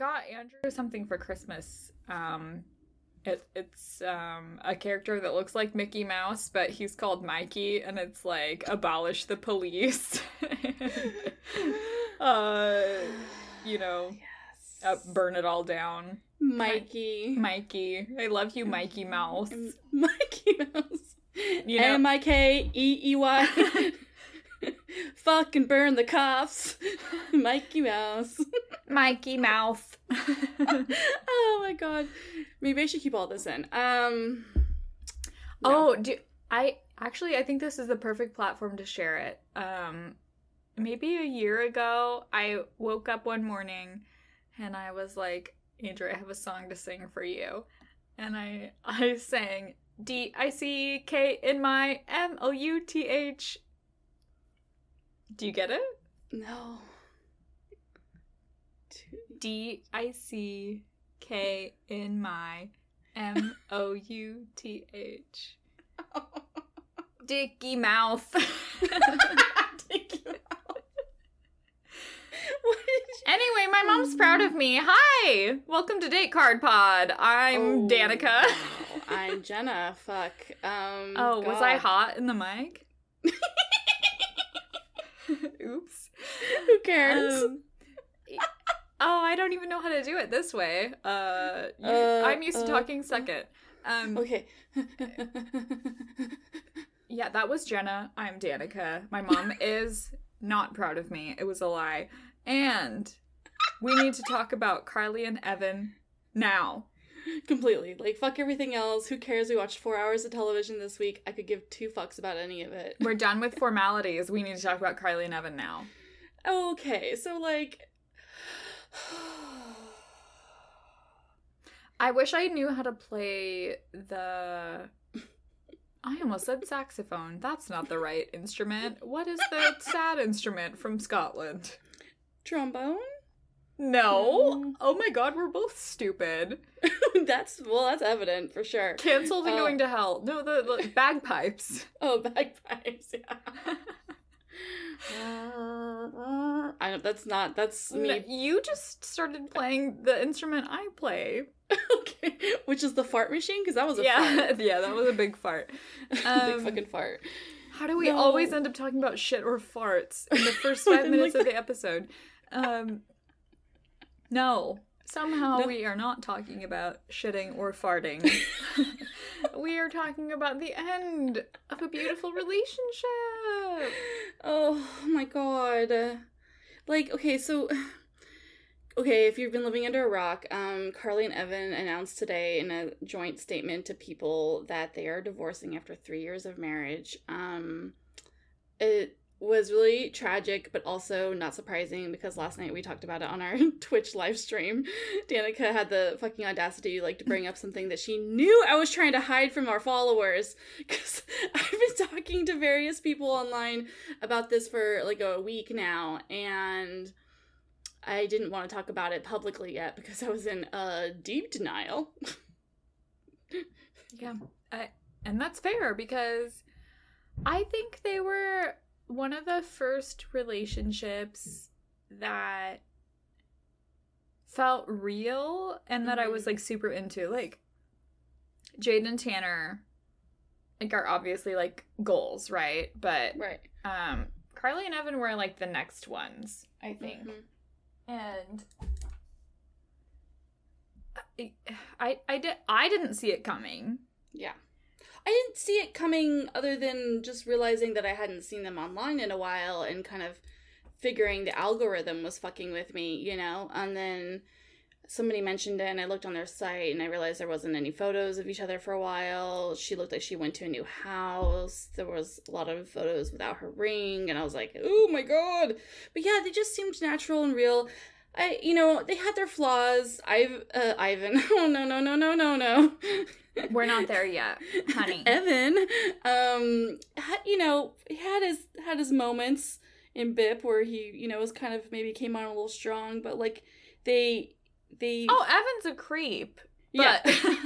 got Andrew something for Christmas. Um, it, it's um, a character that looks like Mickey Mouse, but he's called Mikey, and it's like abolish the police. uh, you know, Yes. uh, burn it all down. Mikey. Mikey, I love you, Mikey Mouse. Mikey Mouse. You know- M I K E E Y. Fucking burn the cops. Mikey Mouse. Mikey Mouth. oh my god. Maybe I should keep all this in. Um. no. Oh, do I actually I think this is the perfect platform to share it. Um maybe a year ago I woke up one morning and I was like, Andrew, I have a song to sing for you. And I I sang D I C K in my M O U T H. Do you get it? No. D I C K in my M O U T H. Dicky Mouth. Did you- Anyway, my mom's proud of me. Hi! Welcome to Date Card Pod. I'm Oh, Danica. wow. I'm Jenna. Fuck. Um. Oh, was I hot in the mic? Oops. Who cares? Um, oh, I don't even know how to do it this way. Uh, you- Uh, I'm used to uh, talking second. Um, okay. yeah, that was Jenna. I'm Danica. My mom is not proud of me. It was a lie. And we need to talk about Carly and Evan now. Completely. Like, fuck everything else. Who cares? We watched four hours of television this week. I could give two fucks about any of it. We're done with formalities. We need to talk about Carly and Evan now. Okay, so, like. I wish I knew how to play the. I almost said saxophone. That's not the right instrument. What is the sad instrument from Scotland? Trombone? No. No. Oh my god, we're both stupid. that's, well, that's evident for sure. Cancelled and Uh, going to hell. No, the, the bagpipes. Oh, bagpipes, yeah. I don't, that's not, that's No, me. you just started playing the instrument I play. okay. Which is the fart machine? Because that was a Yeah, fart. yeah, that was a big fart. Um, Big fucking fart. How do we No. always end up talking about shit or farts in the first five Like minutes of the episode? Um, no. Somehow No. we are not talking about shitting or farting. we are talking about the end of a beautiful relationship. Oh my god. Like, okay, so okay, if you've been living under a rock, um Carly and Evan announced today in a joint statement to people that they are divorcing after 3 years of marriage. Um it was really tragic, but also not surprising because last night we talked about it on our Twitch live stream. Danica had the fucking audacity like to bring up something that she knew I was trying to hide from our followers because I've been talking to various people online about this for like a week now and I didn't want to talk about it publicly yet because I was in uh, deep denial. Yeah, I, and that's fair because I think they were one of the first relationships that felt real and that I was Mhm. like super into. Like Jade and Tanner, like are obviously like goals, right? But right. um, Carly and Evan were like the next ones, I think, Mhm. and. I, I I did I didn't see it coming. Yeah. I didn't see it coming other than just realizing that I hadn't seen them online in a while and kind of figuring the algorithm was fucking with me, you know? And then somebody mentioned it and I looked on their site and I realized there wasn't any photos of each other for a while. She looked like she went to a new house. There was a lot of photos without her ring and I was like, "Oh my god." But yeah, they just seemed natural and real. I you know, they had their flaws. I've uh, Ivan. Oh no, no, no, no, no, no. We're not there yet, honey. Evan, um, had, you know, he had his had his moments in Bip where he, you know, was kind of maybe came on a little strong, but like they they Oh, Evan's a creep. yeah, but-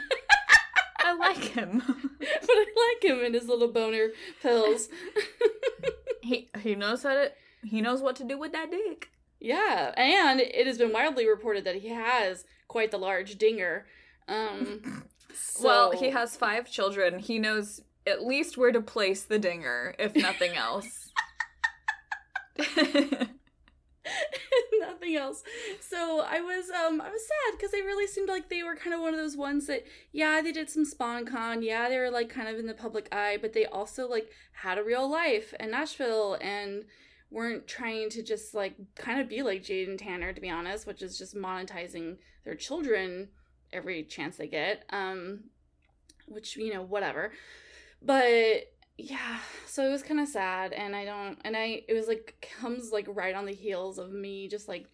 I like him. but I like him and his little boner pills. he he knows how to he knows what to do with that dick. Yeah, and it has been widely reported that he has quite the large dinger. Um, Well, he has five children. He knows at least where to place the dinger, if nothing else. nothing else. So I was um I was sad because they really seemed like they were kind of one of those ones that yeah they did some sponcon yeah they were like kind of in the public eye but they also like had a real life in Nashville and weren't trying to just like kind of be like Jade and Tanner to be honest, which is just monetizing their children every chance they get. Um, which you know whatever, but yeah so it was kind of sad and i don't and i it was like comes like right on the heels of me just like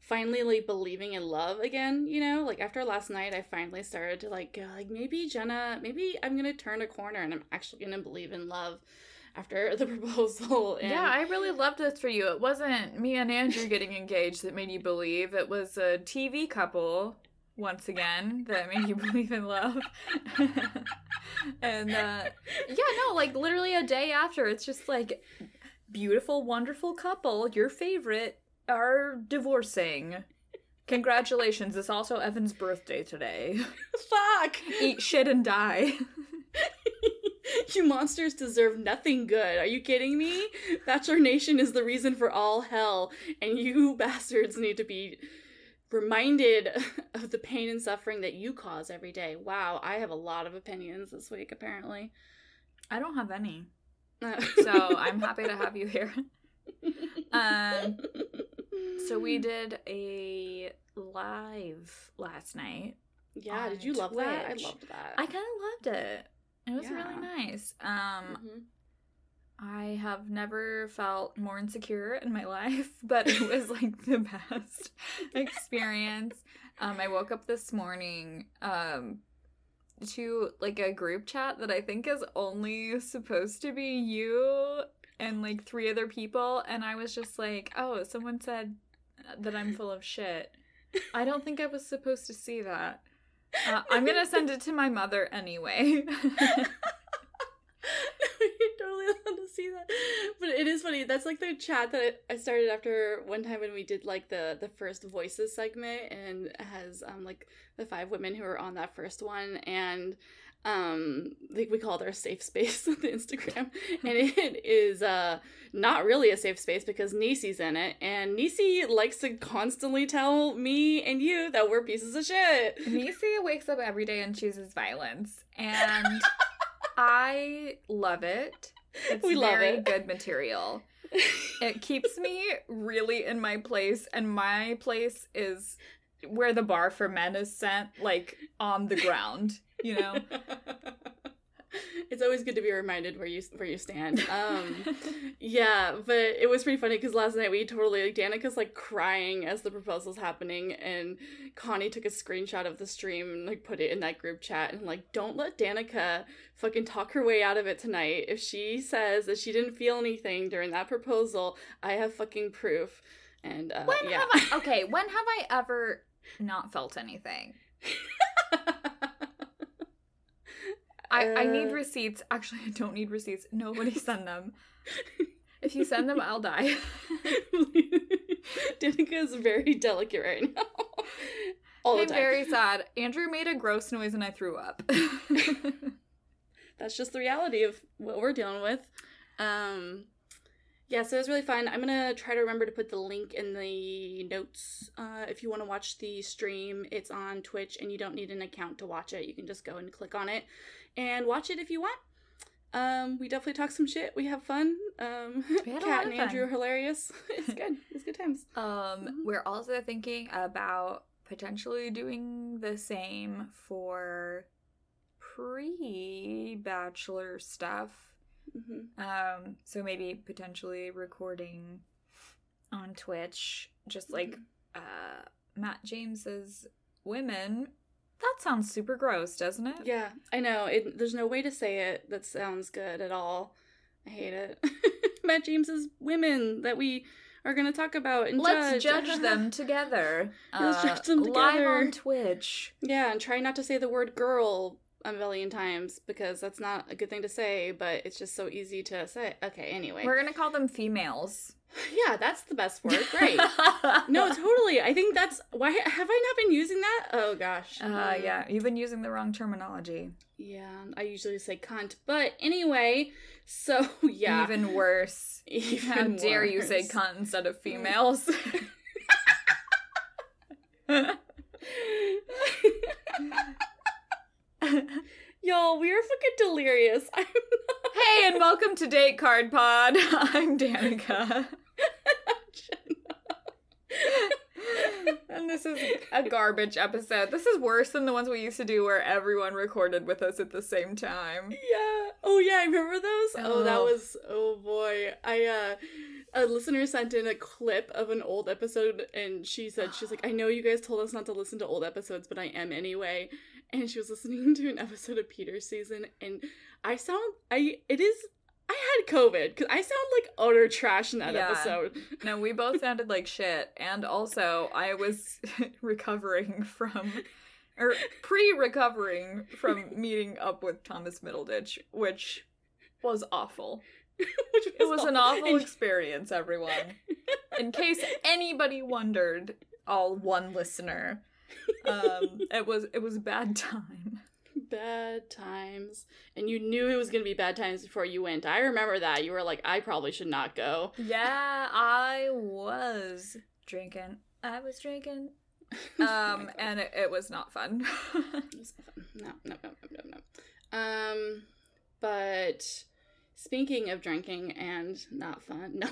finally like believing in love again you know like after last night i finally started to like go like maybe jenna maybe i'm gonna turn a corner and i'm actually gonna believe in love after the proposal and yeah, I really loved this for you. It wasn't me and Andrew getting engaged that made you believe. It was a TV couple, once again, that made you believe in love. and uh, yeah, no, like literally a day after, it's just like beautiful, wonderful couple, your favorite, are divorcing. Congratulations. It's also Evan's birthday today. fuck Eat shit and die. you monsters deserve nothing good. Are you kidding me? Bachelor Nation is the reason for all hell, and you bastards need to be reminded of the pain and suffering that you cause every day. Wow, I have a lot of opinions this week, apparently. I don't have any. So I'm happy to have you here. Um, So we did a live last night. Yeah, did you love that? I loved that. I kind of loved it. It was Yeah. really nice. Um, Mhm. I have never felt more insecure in my life, but it was like the best experience. Um, I woke up this morning um, to like a group chat that I think is only supposed to be you and like three other people, and I was just like, oh, someone said that I'm full of shit. I don't think I was supposed to see that. Uh, I'm gonna send it to my mother anyway. You're totally to see that. But it is funny. That's like the chat that I started after one time when we did like the the first voices segment and has um like the five women who were on that first one and um like we called our safe space on the Instagram and it is uh not really a safe space because Nisi's in it and Nisi likes to constantly tell me and you that we're pieces of shit. Nisi wakes up every day and chooses violence, and I love it. It's We love very it. good material. It keeps me really in my place, and my place is where the bar for men is sent, like on the ground. You know, it's always good to be reminded where you where you stand. Um, yeah, but it was pretty funny because last night we totally like Danica's like crying as the proposal's happening, and Connie took a screenshot of the stream and like put it in that group chat and like don't let Danica fucking talk her way out of it tonight. If she says that she didn't feel anything during that proposal, I have fucking proof. And uh, when yeah. have I? Okay, when have I ever not felt anything? I, I need Uh. receipts. Actually, I don't need receipts. Nobody send them. If you send them, I'll die. Danica is very delicate right now. All the I'm time. very sad. Andrew made a gross noise and I threw up. That's just the reality of what we're dealing with. Um, yeah, so it was really fun. I'm gonna try to remember to put the link in the notes. Uh, if you want to watch the stream, it's on Twitch, and you don't need an account to watch it. You can just go and click on it and watch it if you want. Um, we definitely talk some shit. We have fun. Um, We had a Kat lot and Andrew are hilarious. It's good. It's good times. um, we're also thinking about potentially doing the same for pre-bachelor stuff. hmm Um, so maybe potentially recording on Twitch, just like uh Matt James's women. That sounds super gross, doesn't it? Yeah, I know. It, there's no way to say it that sounds good at all. I hate it. Matt James's women that we are going to talk about and Let's judge. judge them together. Let's uh, judge them together. Live on Twitch. yeah, and try not to say the word girl a million times because that's not a good thing to say, but it's just so easy to say. Okay, anyway. We're gonna call them females. Yeah, that's the best word. Great. no, totally. I think that's why have I not been using that? Oh gosh. Uh, yeah, you've been using the wrong terminology. Yeah, I usually say cunt. But anyway, so yeah. Even worse. Even How dare you say cunt instead of females? Y'all, we are fucking delirious. I'm hey, and welcome to Date Card Pod. I'm Danica. And this is a garbage episode. This is worse than the ones we used to do where everyone recorded with us at the same time. Yeah. Oh yeah, I remember those. Oh, that Oh. was oh boy. I uh a listener sent in a clip of an old episode and she said she's like, I know you guys told us not to listen to old episodes, but I am anyway. And she was listening to an episode of Peter's season and I sound I it is I had COVID because I sound like utter trash in that Yeah. episode. No, we both sounded like shit. And also, I was recovering from, or pre recovering from meeting up with Thomas Middleditch, which was awful. Which It was an awful experience, everyone. In case anybody wondered, all one listener, um, it was it was a bad time. Bad times. And you knew it was gonna be bad times before you went. I remember that. You were like, I probably should not go. Yeah, I was drinking. I was drinking. Um, and it, it was not fun. No, no, no, no, no, no. Um, but speaking of drinking and not fun, no,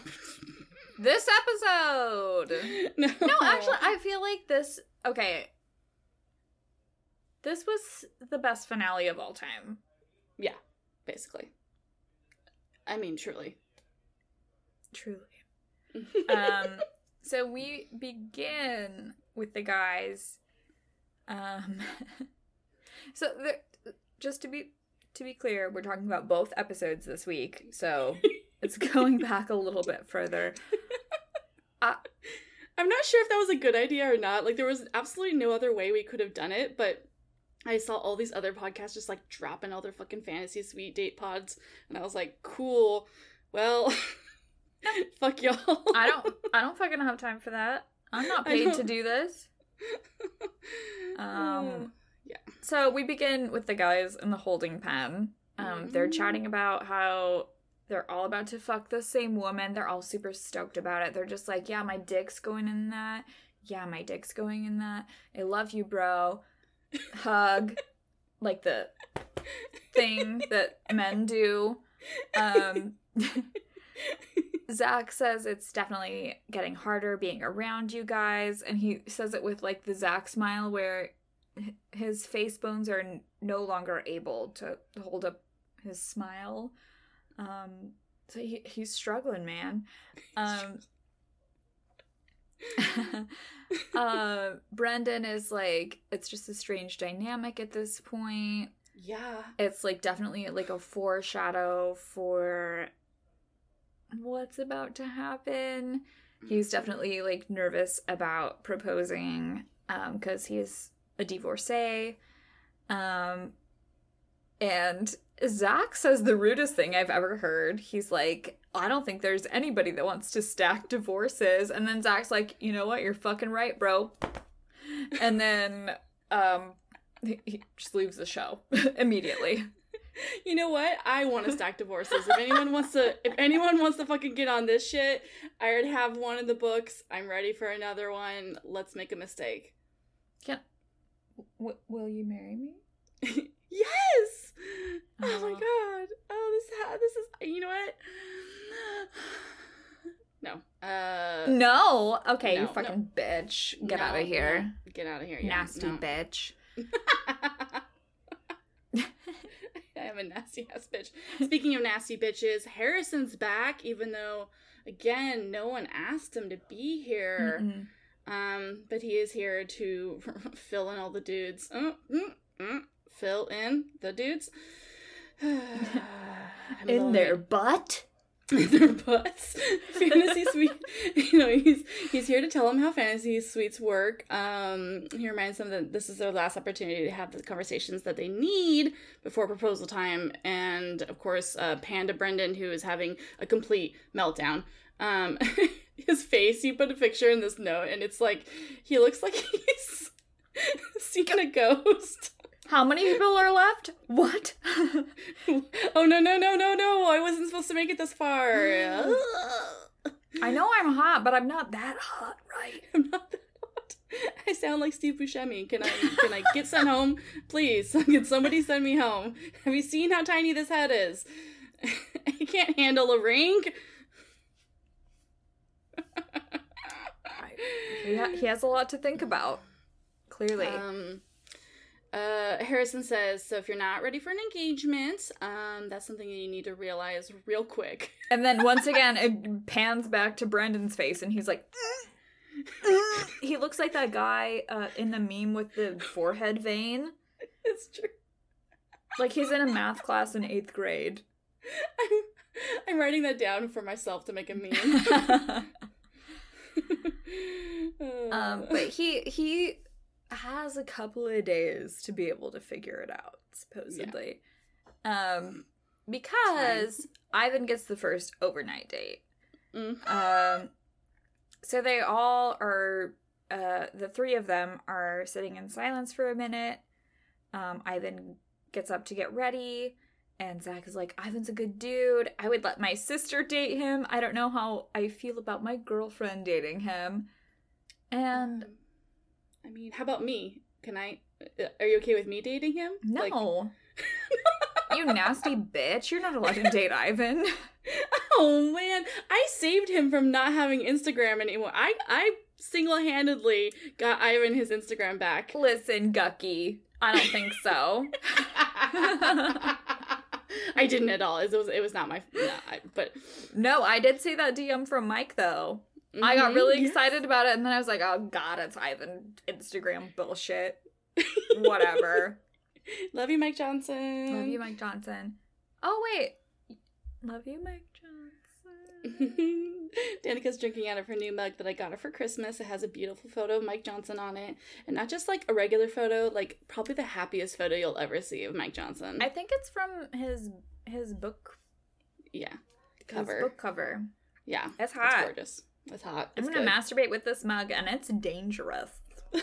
this episode. no, No, actually, I feel like this. Okay. This was the best finale of all time. Yeah, basically, I mean, truly. Truly. Um, so we begin with the guys. Um, so there, just to be to be clear, we're talking about both episodes this week. So it's going back a little bit further. I'm not sure if that was a good idea or not. Like, there was absolutely no other way we could have done it, but I saw all these other podcasts just like dropping all their fucking fantasy suite date pods, and I was like, cool. Well, fuck y'all. I don't I don't fucking have time for that. I'm not paid to don't- this. Um, Oh. So we begin with the guys in the holding pen. Um, They're Mhm. chatting about how they're all about to fuck the same woman. They're all super stoked about it. They're just like, yeah, my dick's going in that. Yeah, my dick's going in that. I love you, bro. Hug. like the thing that men do. Um, Zach says it's definitely getting harder being around you guys, and he says it with like the Zach smile where his face bones are n- no longer able to hold up his smile. Um, so he, he's struggling, man. Um, uh, Brendan is like, it's just a strange dynamic at this point yeah. it's like definitely like a foreshadow for what's about to happen. He's definitely like nervous about proposing um cuz he's a divorcee. Um and Zach says the rudest thing I've ever heard. He's like, I don't think there's anybody that wants to stack divorces. And then Zach's like, you know what? You're fucking right, bro. And then um he, he just leaves the show immediately. You know what? I want to stack divorces. If anyone wants to, if anyone wants to fucking get on this shit, I already have one in the books. I'm ready for another one. Let's make a mistake. Can w- will you marry me? yes. Oh my god. Oh, this ha- this is. You know what? No. Uh. No. Okay, no, you no. fucking bitch. Get no, out of here. no. Get out of here. Yeah, Nasty no. bitch. I am a nasty ass bitch. Speaking of nasty bitches, Harrison's back, even though, again, no one asked him to be here. Mm-mm. Um, but he is here to fill in all the dudes. Mm, mm, mm. Fill in the dudes. In their butt? Their butts. Fantasy suite. You know, he's he's here to tell them how fantasy suites work. Um, he reminds them that this is their last opportunity to have the conversations that they need before proposal time. And of course, uh, Panda Brendan, who is having a complete meltdown. Um, his face. He put a picture in this note, and it's like he looks like he's seen a ghost. How many people are left? What? oh no no no no no! I wasn't supposed to make it this far. I know I'm hot, but I'm not that hot, right? I'm not that hot. I sound like Steve Buscemi. Can I can I get sent home, please? Can somebody send me home? Have you seen how tiny this head is? I can't handle a ring. he, ha- he has a lot to think about. Clearly. Um, uh, Harrison says, so if you're not ready for an engagement, um, that's something you need to realize real quick. and then once again, it pans back to Brendan's face, and he's like, he looks like that guy uh, in the meme with the forehead vein. It's true. Like he's in a math class in eighth grade. I'm, I'm writing that down for myself to make a meme. um, but he he has a couple of days to be able to figure it out, supposedly. Yeah. Um, because Ivan gets the first overnight date. Mm. Um, so they all are. Uh, the three of them are sitting in silence for a minute. Um, Ivan gets up to get ready. And Zach is like, Ivan's a good dude. I would let my sister date him. I don't know how I feel about my girlfriend dating him. And. I mean, how about me? Can I. Uh, are you okay with me dating him? No. Like... you nasty bitch. You're not allowed to date Ivan. Oh man, I saved him from not having Instagram anymore. I I single-handedly got Ivan his Instagram back. Listen, Gucky, I don't think so. I didn't at all. It was it was not my no, I, but no, I did see that DM from Mike though. Mm-hmm, I got really yes. excited about it, and then I was like, "Oh God, it's Ivan Instagram bullshit." Whatever. Love you, Mike Johnson. Love you, Mike Johnson. Oh wait, love you, Mike Johnson. Danica's drinking out of her new mug that I got her for Christmas. It has a beautiful photo of Mike Johnson on it, and not just like a regular photo, like probably the happiest photo you'll ever see of Mike Johnson. I think it's from his his book. Yeah, cover. His book cover. Yeah, it's hot. It's gorgeous. It's hot. It's I'm gonna good. masturbate with this mug, and it's dangerous.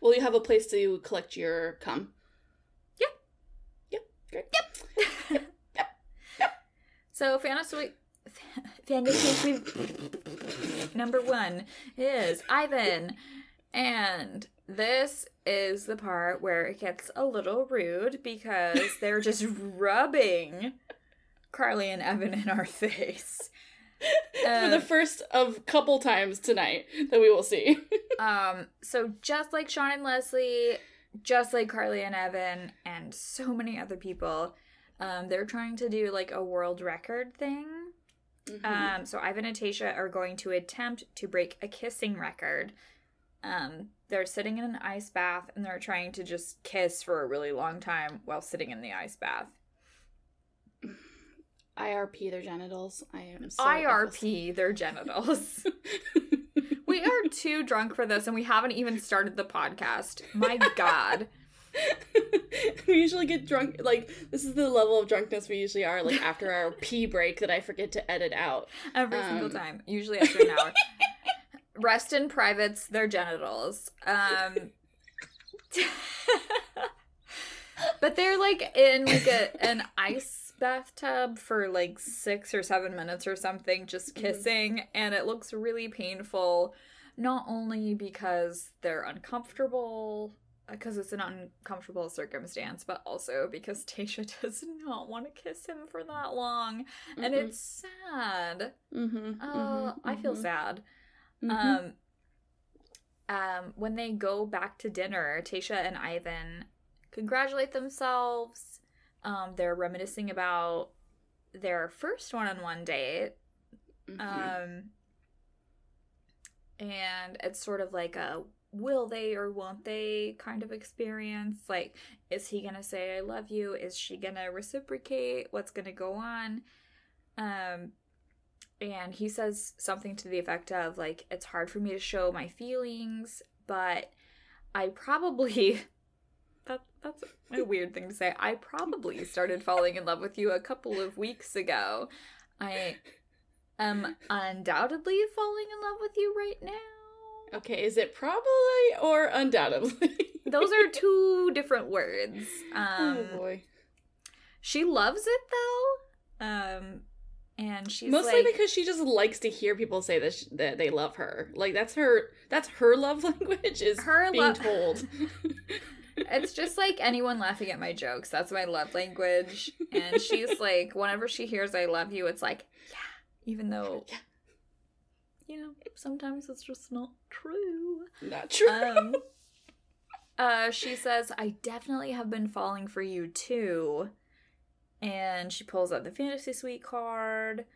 Will you have a place to collect your cum? Yep. Yep. Great. Yep. yep. Yep. Yep. So fantasy fantasy number one is Ivan, and this is the part where it gets a little rude because they're just rubbing Carly and Evan in our face. For the first of couple times tonight that we will see. um, so just like Sean and Leslie, just like Carly and Evan, and so many other people, um, they're trying to do like a world record thing. Mm-hmm. Um, so Ivan and Tayshia are going to attempt to break a kissing record. Um, they're sitting in an ice bath and they're trying to just kiss for a really long time while sitting in the ice bath. IRP their genitals. I am so IRP their genitals. we are too drunk for this and we haven't even started the podcast. My god. we usually get drunk like this is the level of drunkenness we usually are like after our pee break that I forget to edit out every um, single time. Usually after an hour. Rest in privates their genitals. Um but they're like in like a an ice bathtub for like six or seven minutes or something, just mm-hmm. kissing, mm-hmm. and it looks really painful. Not only because they're uncomfortable, because it's an uncomfortable circumstance, but also because Tayshia does not want to kiss him for that long, mm-hmm. and it's sad. Mm-hmm, oh, mm-hmm, I feel mm-hmm. sad. Um, um, when they go back to dinner, Tayshia and Ivan congratulate themselves um, they're reminiscing about their first one-on-one date. Mm-hmm. Um, and it's sort of like a will they or won't they kind of experience. Like, is he gonna say I love you? Is she gonna reciprocate? What's gonna go on? Um, and he says something to the effect of like, it's hard for me to show my feelings, but I probably that that's a weird thing to say. I probably started falling in love with you a couple of weeks ago. I am undoubtedly falling in love with you right now. Okay, is it probably or undoubtedly? Those are two different words. Um, oh boy. She loves it though. Um, and she's mostly like, because she just likes to hear people say that, sh- that they love her. Like that's her that's her love language is Her being lo- told. it's just like anyone laughing at my jokes. That's my love language. And she's like, whenever she hears "I love you," it's like, yeah, even though, Yeah. you know, sometimes it's just not true. Not true. Um, uh, she says, "I definitely have been falling for you too," and she pulls out the fantasy suite card,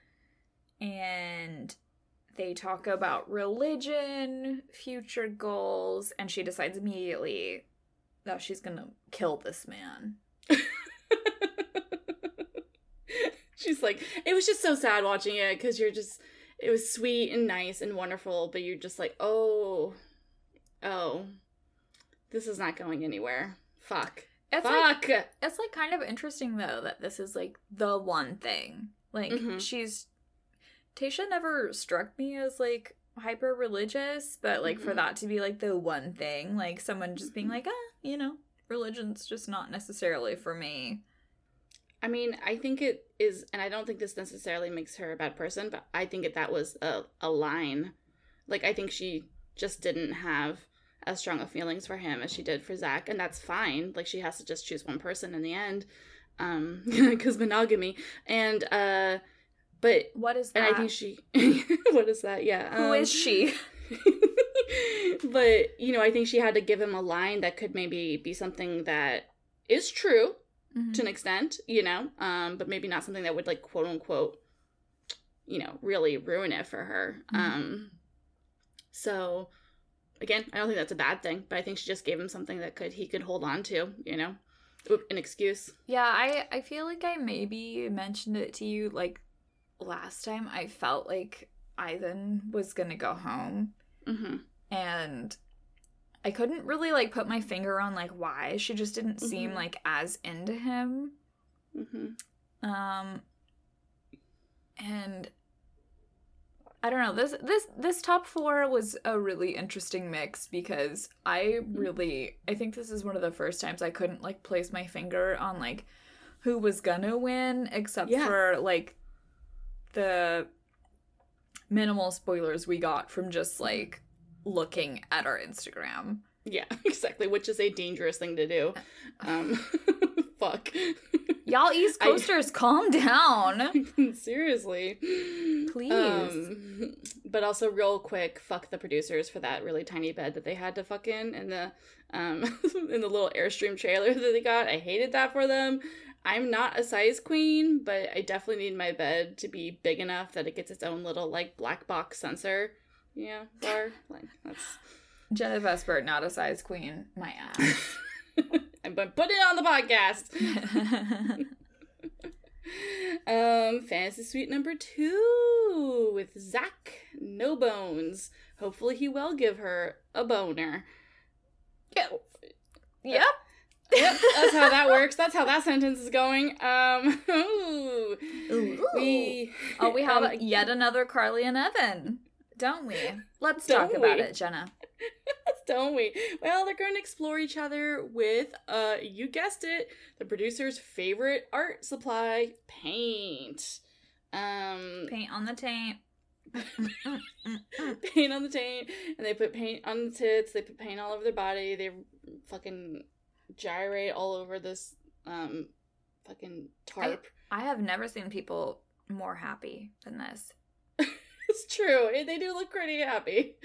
and they talk about religion, future goals, and she decides immediately that she's gonna kill this man. She's like, it was just so sad watching it because you're just, it was sweet and nice and wonderful, but you're just like, oh, oh, this is not going anywhere. Fuck. It's like Fuck. it's like kind of interesting though that this is like the one thing. Like Mhm. she's Tayshia never struck me as like hyper religious, but like for Mhm. that to be like the one thing, like someone just being like, ah, you know, religion's just not necessarily for me. I mean, I think it is, and I don't think this necessarily makes her a bad person, but I think that that was a, a line. Like, I think she just didn't have as strong of feelings for him as she did for Zach, and that's fine. Like, she has to just choose one person in the end, um, because monogamy. And, uh, but, What is that? and? I think she, what is that? Yeah. Who um, is she? but, you know, I think she had to give him a line that could maybe be something that is true Mhm. to an extent, you know, um, but maybe not something that would like quote unquote, you know, really ruin it for her. Mhm. Um, so again, I don't think that's a bad thing, but I think she just gave him something that could he could hold on to, you know, Oop, an excuse. Yeah, I I feel like I maybe mentioned it to you like last time. I felt like Ivan was gonna go home. hmm and I couldn't really like put my finger on like why she just didn't seem Mhm. like as into him. hmm Um and I don't know. This this this top 4 was a really interesting mix because I really I think this is one of the first times I couldn't like place my finger on like who was gonna win except Yeah. for like the minimal spoilers we got from just like looking at our Instagram. Yeah, exactly, which is a dangerous thing to do. Um, fuck. Y'all East I- Coasters, calm down. Seriously. Please. Um, but also real quick, fuck the producers for that really tiny bed that they had to fuck in in the um in the little Airstream trailer that they got. I hated that for them. I'm not a size queen, but I definitely need my bed to be big enough that it gets its own little like black box sensor. Yeah, bar. Like that's Jenna Vesper, not a size queen. My ass. I'm put it on the podcast. Um, Fantasy Suite number two with Zach No Bones. Hopefully, he will give her a boner. yep. Yep. Yep, that's how that works. That's how that sentence is going. Um, ooh. we Oh, we have um, yet another Carly and Evan, don't we? Let's talk Don't about we? it, Jenna. don't we? Well, they're going to explore each other with, uh, you guessed it, the producer's favorite art supply, paint. Um, Paint on the taint. paint on the taint, and they put paint on the tits. They put paint all over their body. They fucking gyrate all over this um fucking tarp. I have never seen people more happy than this. it's true. They do look pretty happy.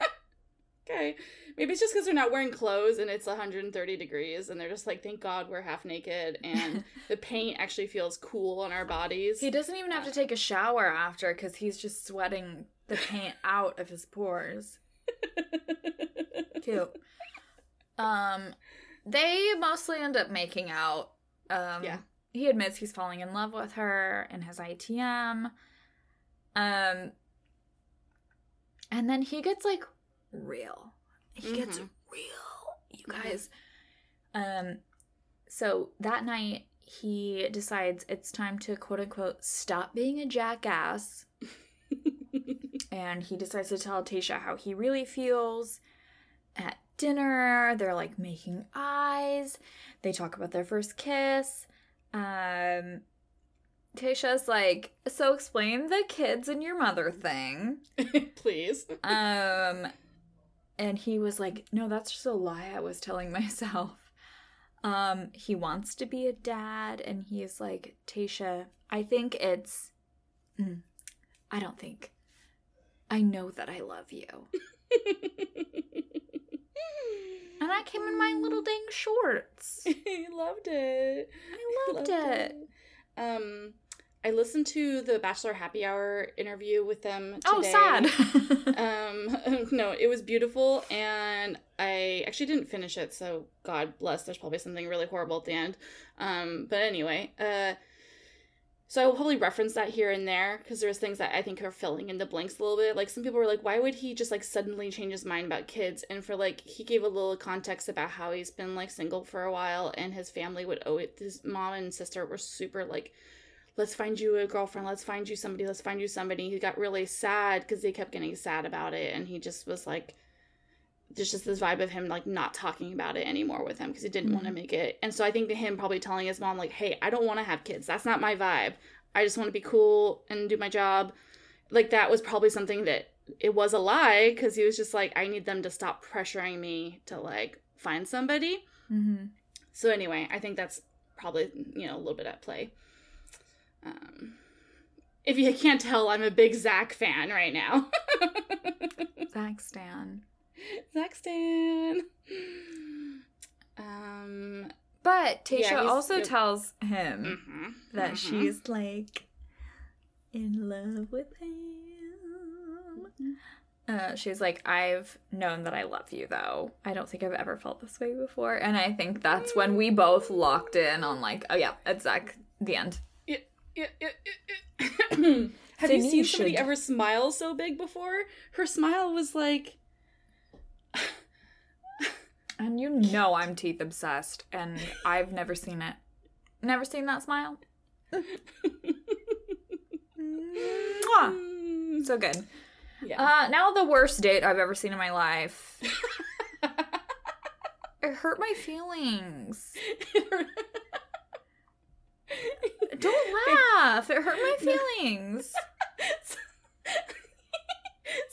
okay, maybe it's just because they're not wearing clothes and it's 130 degrees, and they're just like, thank God we're half naked, and the paint actually feels cool on our bodies. He doesn't even have to take a shower after because he's just sweating the paint out of his pores. Cute. Um, they mostly end up making out. Um, Yeah. He admits he's falling in love with her in his ITM. Um, and then he gets like real. He gets Mhm. real, you Mhm. guys. Um, so that night he decides it's time to quote unquote stop being a jackass and he decides to tell Tayshia how he really feels. Dinner, they're like making eyes. They talk about their first kiss. Um, Tayshia's like, so explain the kids and your mother thing. Please. Um, and he was like, no, that's just a lie I was telling myself. Um, he wants to be a dad, and he's like, Tayshia, I think it's. Mm, I don't think. I know that I love you. And I came in my little dang shorts. I loved it. I loved, it. Um, I listened to the Bachelor Happy Hour interview with them. Today. Oh, sad. um, no, it was beautiful, and I actually didn't finish it. So God bless. There's probably something really horrible at the end. Um, but anyway, uh, so I will probably reference that here and there because there's things that I think are filling in the blanks a little bit. Like some people were like, why would he just like suddenly change his mind about kids? And for like, he gave a little context about how he's been like single for a while and his family would owe it. His mom and sister were super like, let's find you a girlfriend, let's find you somebody, let's find you somebody. He got really sad because they kept getting sad about it. And he just was like, there's just this vibe of him like not talking about it anymore with him because he didn't mm-hmm. want to make it. And so I think to him probably telling his mom like, "Hey, I don't want to have kids. That's not my vibe. I just want to be cool and do my job." Like that was probably something that it was a lie because he was just like, "I need them to stop pressuring me to like find somebody." Mm-hmm. So anyway, I think that's probably you know a little bit at play. Um, if you can't tell, I'm a big Zach fan right now. Zach Stan. Zach Stan. Um, but Tayshia yeah, also tells him mm-hmm, that mm-hmm. she's like in love with him. Uh, she's like, I've known that I love you though. I don't think I've ever felt this way before. And I think that's when we both locked in on like, oh yeah, it's Zach, the end. Yeah, yeah, yeah. Have you seen somebody ever smile so big before? Her smile was like and you know I'm teeth obsessed, and I've never seen it. Never seen that smile. Mwah. So good. Yeah. Uh, now the worst date I've ever seen in my life. it hurt my feelings. Don't laugh. It hurt my feelings.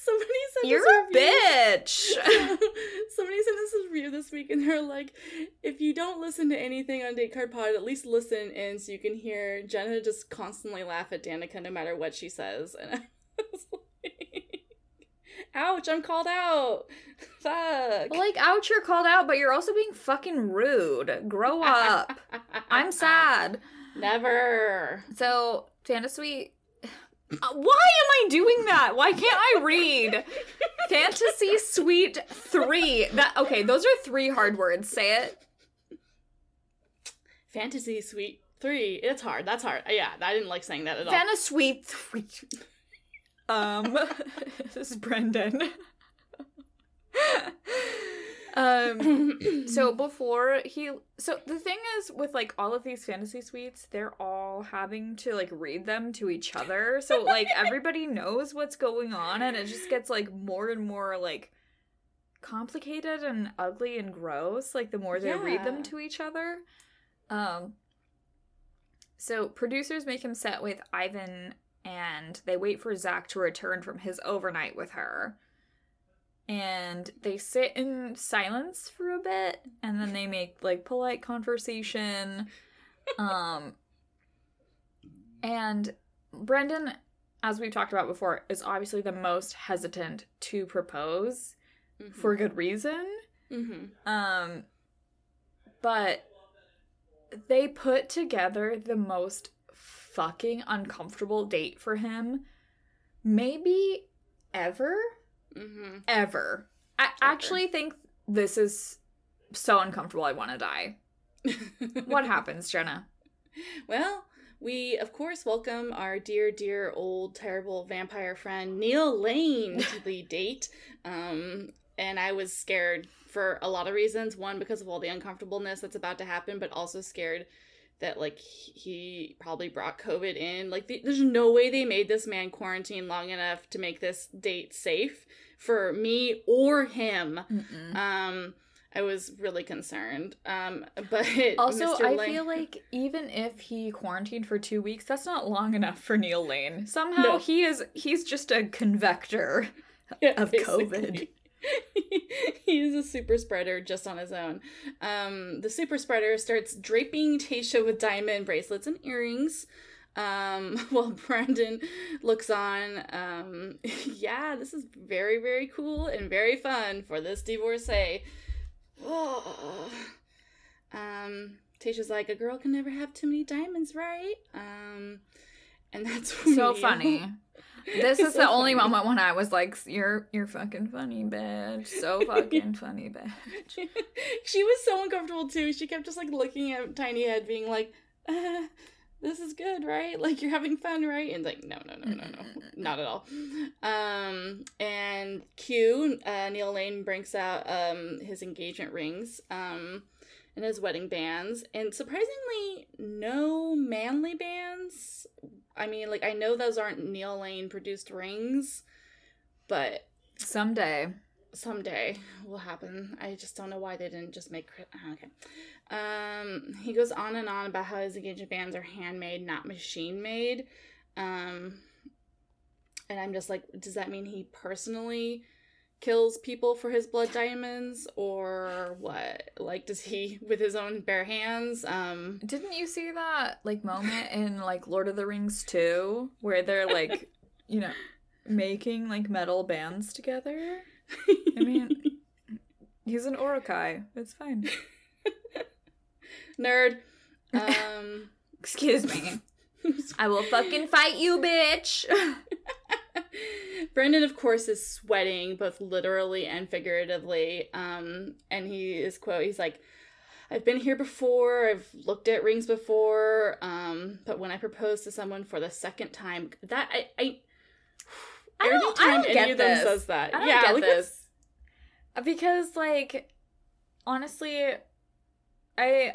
Somebody said You're a bitch. Somebody sent us a review this week and they're like, if you don't listen to anything on Date Card Pod, at least listen in so you can hear Jenna just constantly laugh at Danica no matter what she says. And I was like, ouch, I'm called out. Fuck. Like, ouch, you're called out, but you're also being fucking rude. Grow up. I'm sad. Never. So, Fantasy uh, why am I doing that? Why can't I read? Fantasy Suite 3. That okay, those are three hard words. Say it. Fantasy Suite 3. It's hard. That's hard. Yeah, I didn't like saying that at all. Fantasy Suite 3. Um this is Brendan. Um, so before he, so the thing is with like all of these fantasy suites, they're all having to like read them to each other. So like everybody knows what's going on, and it just gets like more and more like complicated and ugly and gross. Like the more they yeah. read them to each other. Um. So producers make him set with Ivan, and they wait for Zach to return from his overnight with her and they sit in silence for a bit and then they make like polite conversation um and brendan as we've talked about before is obviously the most hesitant to propose mm-hmm. for good reason mm-hmm. um but they put together the most fucking uncomfortable date for him maybe ever mm-hmm. ever. I ever. actually think this is so uncomfortable. I want to die. what happens, Jenna? Well, we of course welcome our dear, dear old terrible vampire friend Neil Lane to the date. Um, and I was scared for a lot of reasons. One, because of all the uncomfortableness that's about to happen, but also scared that like he probably brought COVID in. Like, there's no way they made this man quarantine long enough to make this date safe for me or him. Mm-mm. Um, I was really concerned. Um, but also, Mr. I feel like even if he quarantined for two weeks, that's not long enough for Neil Lane. Somehow no. he is he's just a convector yeah, of basically. COVID. He's a super spreader just on his own. Um, the super spreader starts draping Tayshia with diamond bracelets and earrings. Um, while Brendan looks on, um, yeah, this is very, very cool and very fun for this divorcee. Oh. Um, Tayshia's like, a girl can never have too many diamonds, right? Um, and that's so funny. This is so the only moment when I was like, "You're you're fucking funny, bitch. So fucking funny, bitch." she was so uncomfortable too. She kept just like looking at Tiny Head, being like, uh, "This is good, right? Like you're having fun, right?" And like, no, no, no, no, no, not at all. Um, and Q, uh, Neil Lane brings out um his engagement rings. Um and his wedding bands and surprisingly no manly bands I mean, like I know those aren't Neil Lane produced rings, but someday, someday will happen. I just don't know why they didn't just make. Okay. Um, he goes on and on about how his engagement bands are handmade, not machine made. Um, and I'm just like, does that mean he personally kills people for his blood diamonds or what? Like does he with his own bare hands um didn't you see that like moment in like lord of the rings 2 where they're like you know making like metal bands together? I mean he's an Uruk-hai it's fine. Nerd. Um excuse me. I will fucking fight you bitch Brendan, of course, is sweating both literally and figuratively. Um, and he is quote, he's like, I've been here before, I've looked at rings before, um, but when I propose to someone for the second time, that I I, I don't, I don't any get of this. them says that. I don't yeah, get like this. Because like honestly, I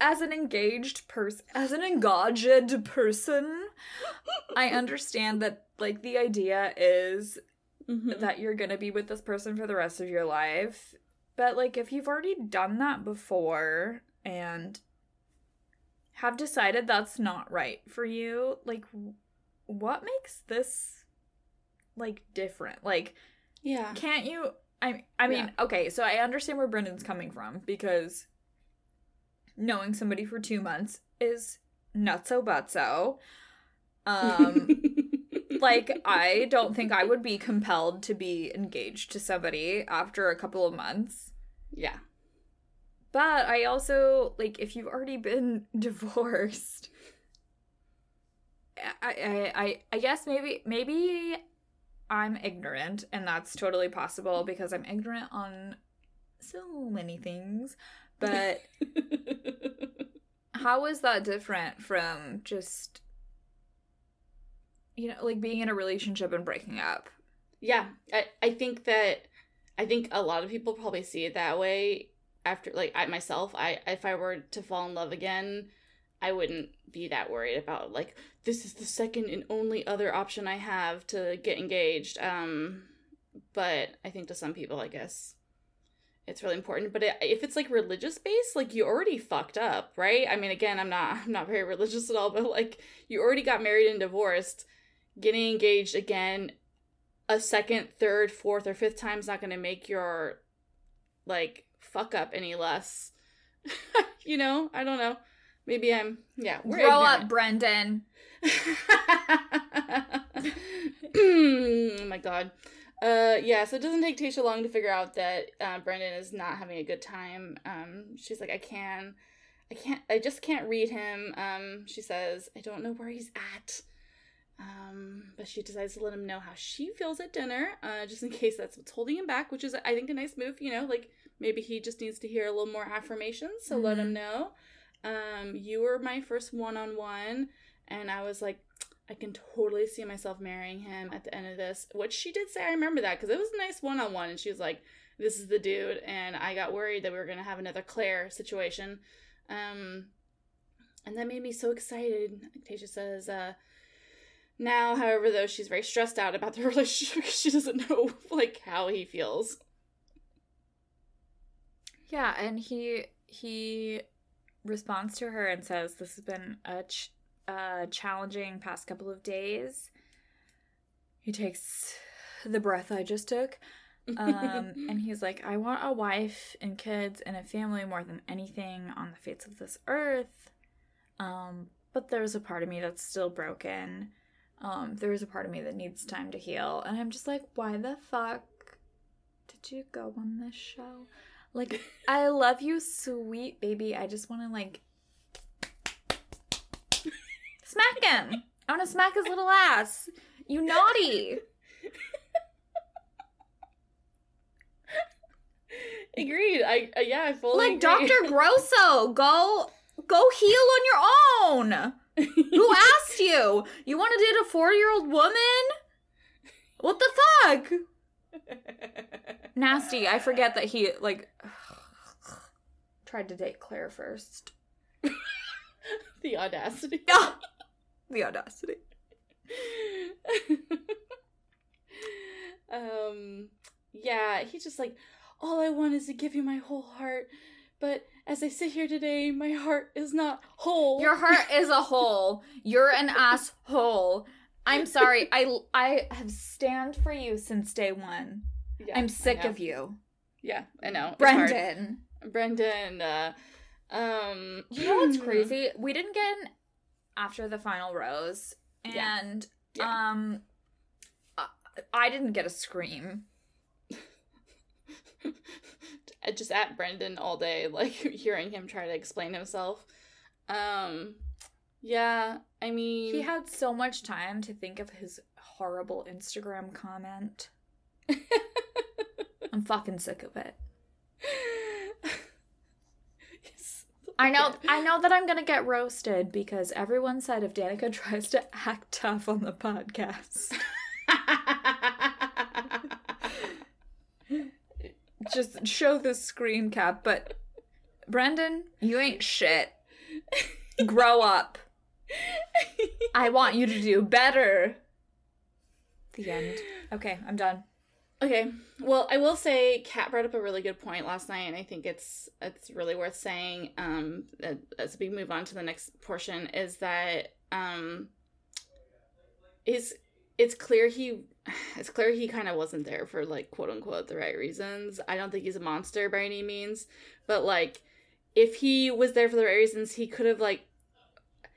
as an engaged person, as an engaged person, I understand that like the idea is mm-hmm. that you're going to be with this person for the rest of your life. But like if you've already done that before and have decided that's not right for you, like what makes this like different? Like yeah. Can't you I I mean, yeah. okay, so I understand where Brendan's coming from because knowing somebody for two months is not so nutso butso. Um, like I don't think I would be compelled to be engaged to somebody after a couple of months. Yeah. But I also like if you've already been divorced. I, I I I guess maybe maybe I'm ignorant and that's totally possible because I'm ignorant on so many things. But how is that different from just you know, like being in a relationship and breaking up? Yeah, I I think that I think a lot of people probably see it that way after like I myself, I if I were to fall in love again, I wouldn't be that worried about like this is the second and only other option I have to get engaged. Um but I think to some people, I guess it's really important but if it's like religious based like you already fucked up right i mean again i'm not i'm not very religious at all but like you already got married and divorced getting engaged again a second third fourth or fifth time is not going to make your like fuck up any less you know i don't know maybe i'm yeah grow ignorant. up brendan oh my god uh, yeah, so it doesn't take Tayshia long to figure out that uh, Brendan is not having a good time. Um, she's like, I can, I can't, I just can't read him. Um, she says, I don't know where he's at. Um, but she decides to let him know how she feels at dinner, uh, just in case that's what's holding him back, which is, I think, a nice move. You know, like maybe he just needs to hear a little more affirmations, so mm-hmm. let him know. Um, you were my first one on one, and I was like, I can totally see myself marrying him at the end of this. Which she did say, I remember that because it was a nice one on one, and she was like, "This is the dude," and I got worried that we were gonna have another Clare situation. Um, and that made me so excited. Tayshia says, uh, now, however, though, she's very stressed out about the relationship because she doesn't know like how he feels. Yeah, and he he responds to her and says, "This has been a ch- uh, challenging past couple of days." He takes the breath I just took, um, and he's like, "I want a wife and kids and a family more than anything on the face of this earth." Um, but there's a part of me that's still broken. Um, there is a part of me that needs time to heal, and I'm just like, why the fuck did you go on this show? Like, I love you, sweet baby. I just want to like smack him. I want to smack his little ass. You naughty. Agreed. I uh, yeah, I fully Like agree. Dr. Grosso, go go heal on your own. Who asked you? You want to date a 40-year-old woman? What the fuck? Nasty. I forget that he like tried to date Clare first. the audacity. Ah, the audacity. um yeah, he's just like all I want is to give you my whole heart, but as I sit here today, my heart is not whole. Your heart is a hole. You're an asshole. I'm sorry. I I have stand for you since day one. Yeah, I'm sick of you, Yeah, I know. Brendan. Brendan, uh, um, You know what's crazy? We didn't get an after the final rose, Yeah. and Yeah. um, I, I didn't get a scream. Just at Brendan all day, like hearing him try to explain himself. Um, yeah, I mean, He had so much time to think of his horrible Instagram comment. I'm fucking sick of it. I know I know that I'm gonna get roasted because everyone said if Danica tries to act tough on the podcast, just show the screen cap. But Brendan, you ain't shit. Grow up. I want you to do better. The end. Okay, I'm done. Okay. Well, I will say Kat brought up a really good point last night, and I think it's it's really worth saying. Um, as we move on to the next portion, is that um, is it's clear he it's clear he kind of wasn't there for like quote unquote the right reasons. I don't think he's a monster by any means, but like if he was there for the right reasons, he could have like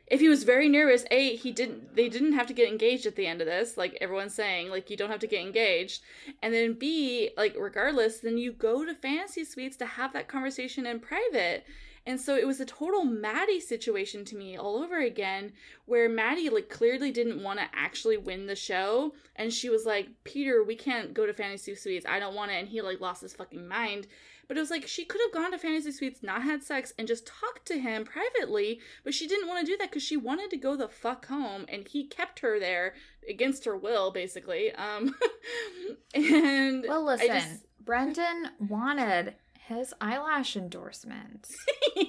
if he was very nervous, a he didn't they didn't have to get engaged at the end of this, like everyone's saying, like you don't have to get engaged. And then B, like regardless, then you go to fantasy suites to have that conversation in private. And so it was a total Maddie situation to me all over again, where Maddie like clearly didn't want to actually win the show, and she was like, "Peter, we can't go to fantasy suites. I don't want it." And he like lost his fucking mind. But it was like she could have gone to fantasy suites, not had sex, and just talked to him privately. But she didn't want to do that because she wanted to go the fuck home, and he kept her there against her will, basically. Um, and Well, listen, just- Brendan wanted his eyelash endorsements.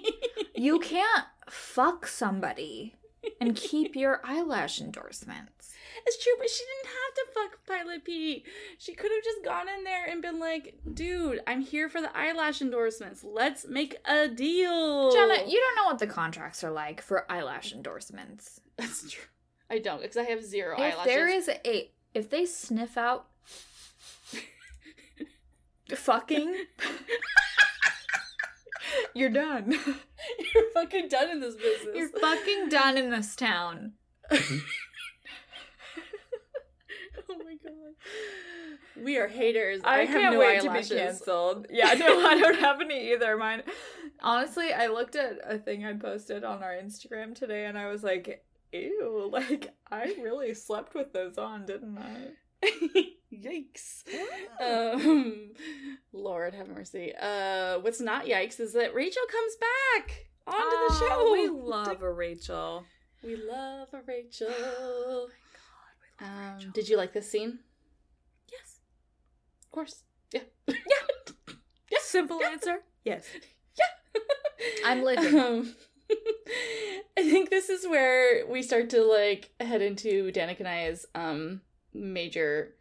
You can't fuck somebody and keep your eyelash endorsements. It's true, but she didn't have to fuck Pilot Pete. She could have just gone in there and been like, dude, I'm here for the eyelash endorsements. Let's make a deal. Jenna, you don't know what the contracts are like for eyelash endorsements. That's true. I don't, because I have zero If eyelashes. there is a if they sniff out fucking you're done. You're fucking done in this business. You're fucking done in this town. oh my god. We are haters. I, I, have can't no wait eyelashes. to be canceled. Yeah, no, I don't have any either. Mine. Honestly, I looked at a thing I posted on our Instagram today, and I was like, "Ew!" Like I really slept with those on, didn't I? Yikes. Um, Lord have mercy. Uh, what's not yikes is that Rachel comes back onto the Oh, show. We love a Rachel. we love a Rachel. Oh my god, we love Um, Rachel. did you like this scene? yes. Of course. Yeah. Yeah. Simple answer. Yes. Yeah. I'm living. Um, I think this is where we start to like head into Danica and I's um major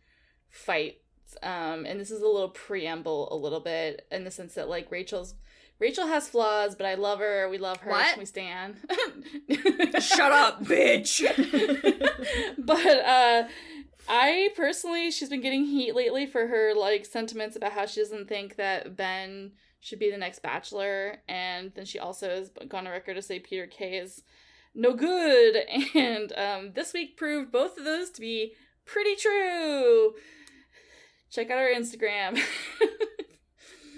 fight. Um and this is a little preamble a little bit in the sense that like Rachel's Rachel has flaws, but I love her. We love her. What? We stand. Shut up, bitch. but uh I personally she's been getting heat lately for her like sentiments about how she doesn't think that Ben should be the next bachelor and then she also has gone on record to say Peter Kay is no good and um this week proved both of those to be pretty true. Check out our Instagram.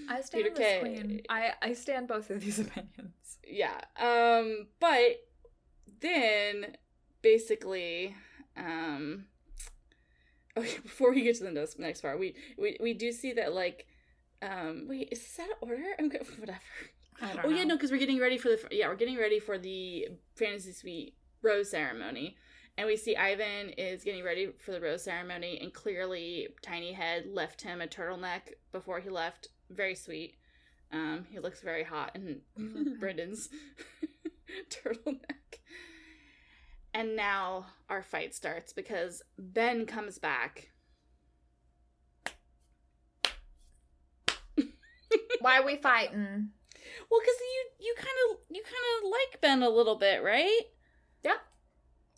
I stand Peter Kay. queen. I I stand both of these opinions. yeah. Um but then basically um okay before we get to the next, part we, we we do see that like um wait is that out order i'm good whatever I don't oh know. yeah no because we're getting ready for the yeah we're getting ready for the fantasy suite rose ceremony and we see ivan is getting ready for the rose ceremony and clearly tiny head left him a turtleneck before he left very sweet um he looks very hot in brendan's turtleneck and now our fight starts because ben comes back Why are we fighting? Well, because you you kind of you kind of like Ben a little bit, right? Yeah.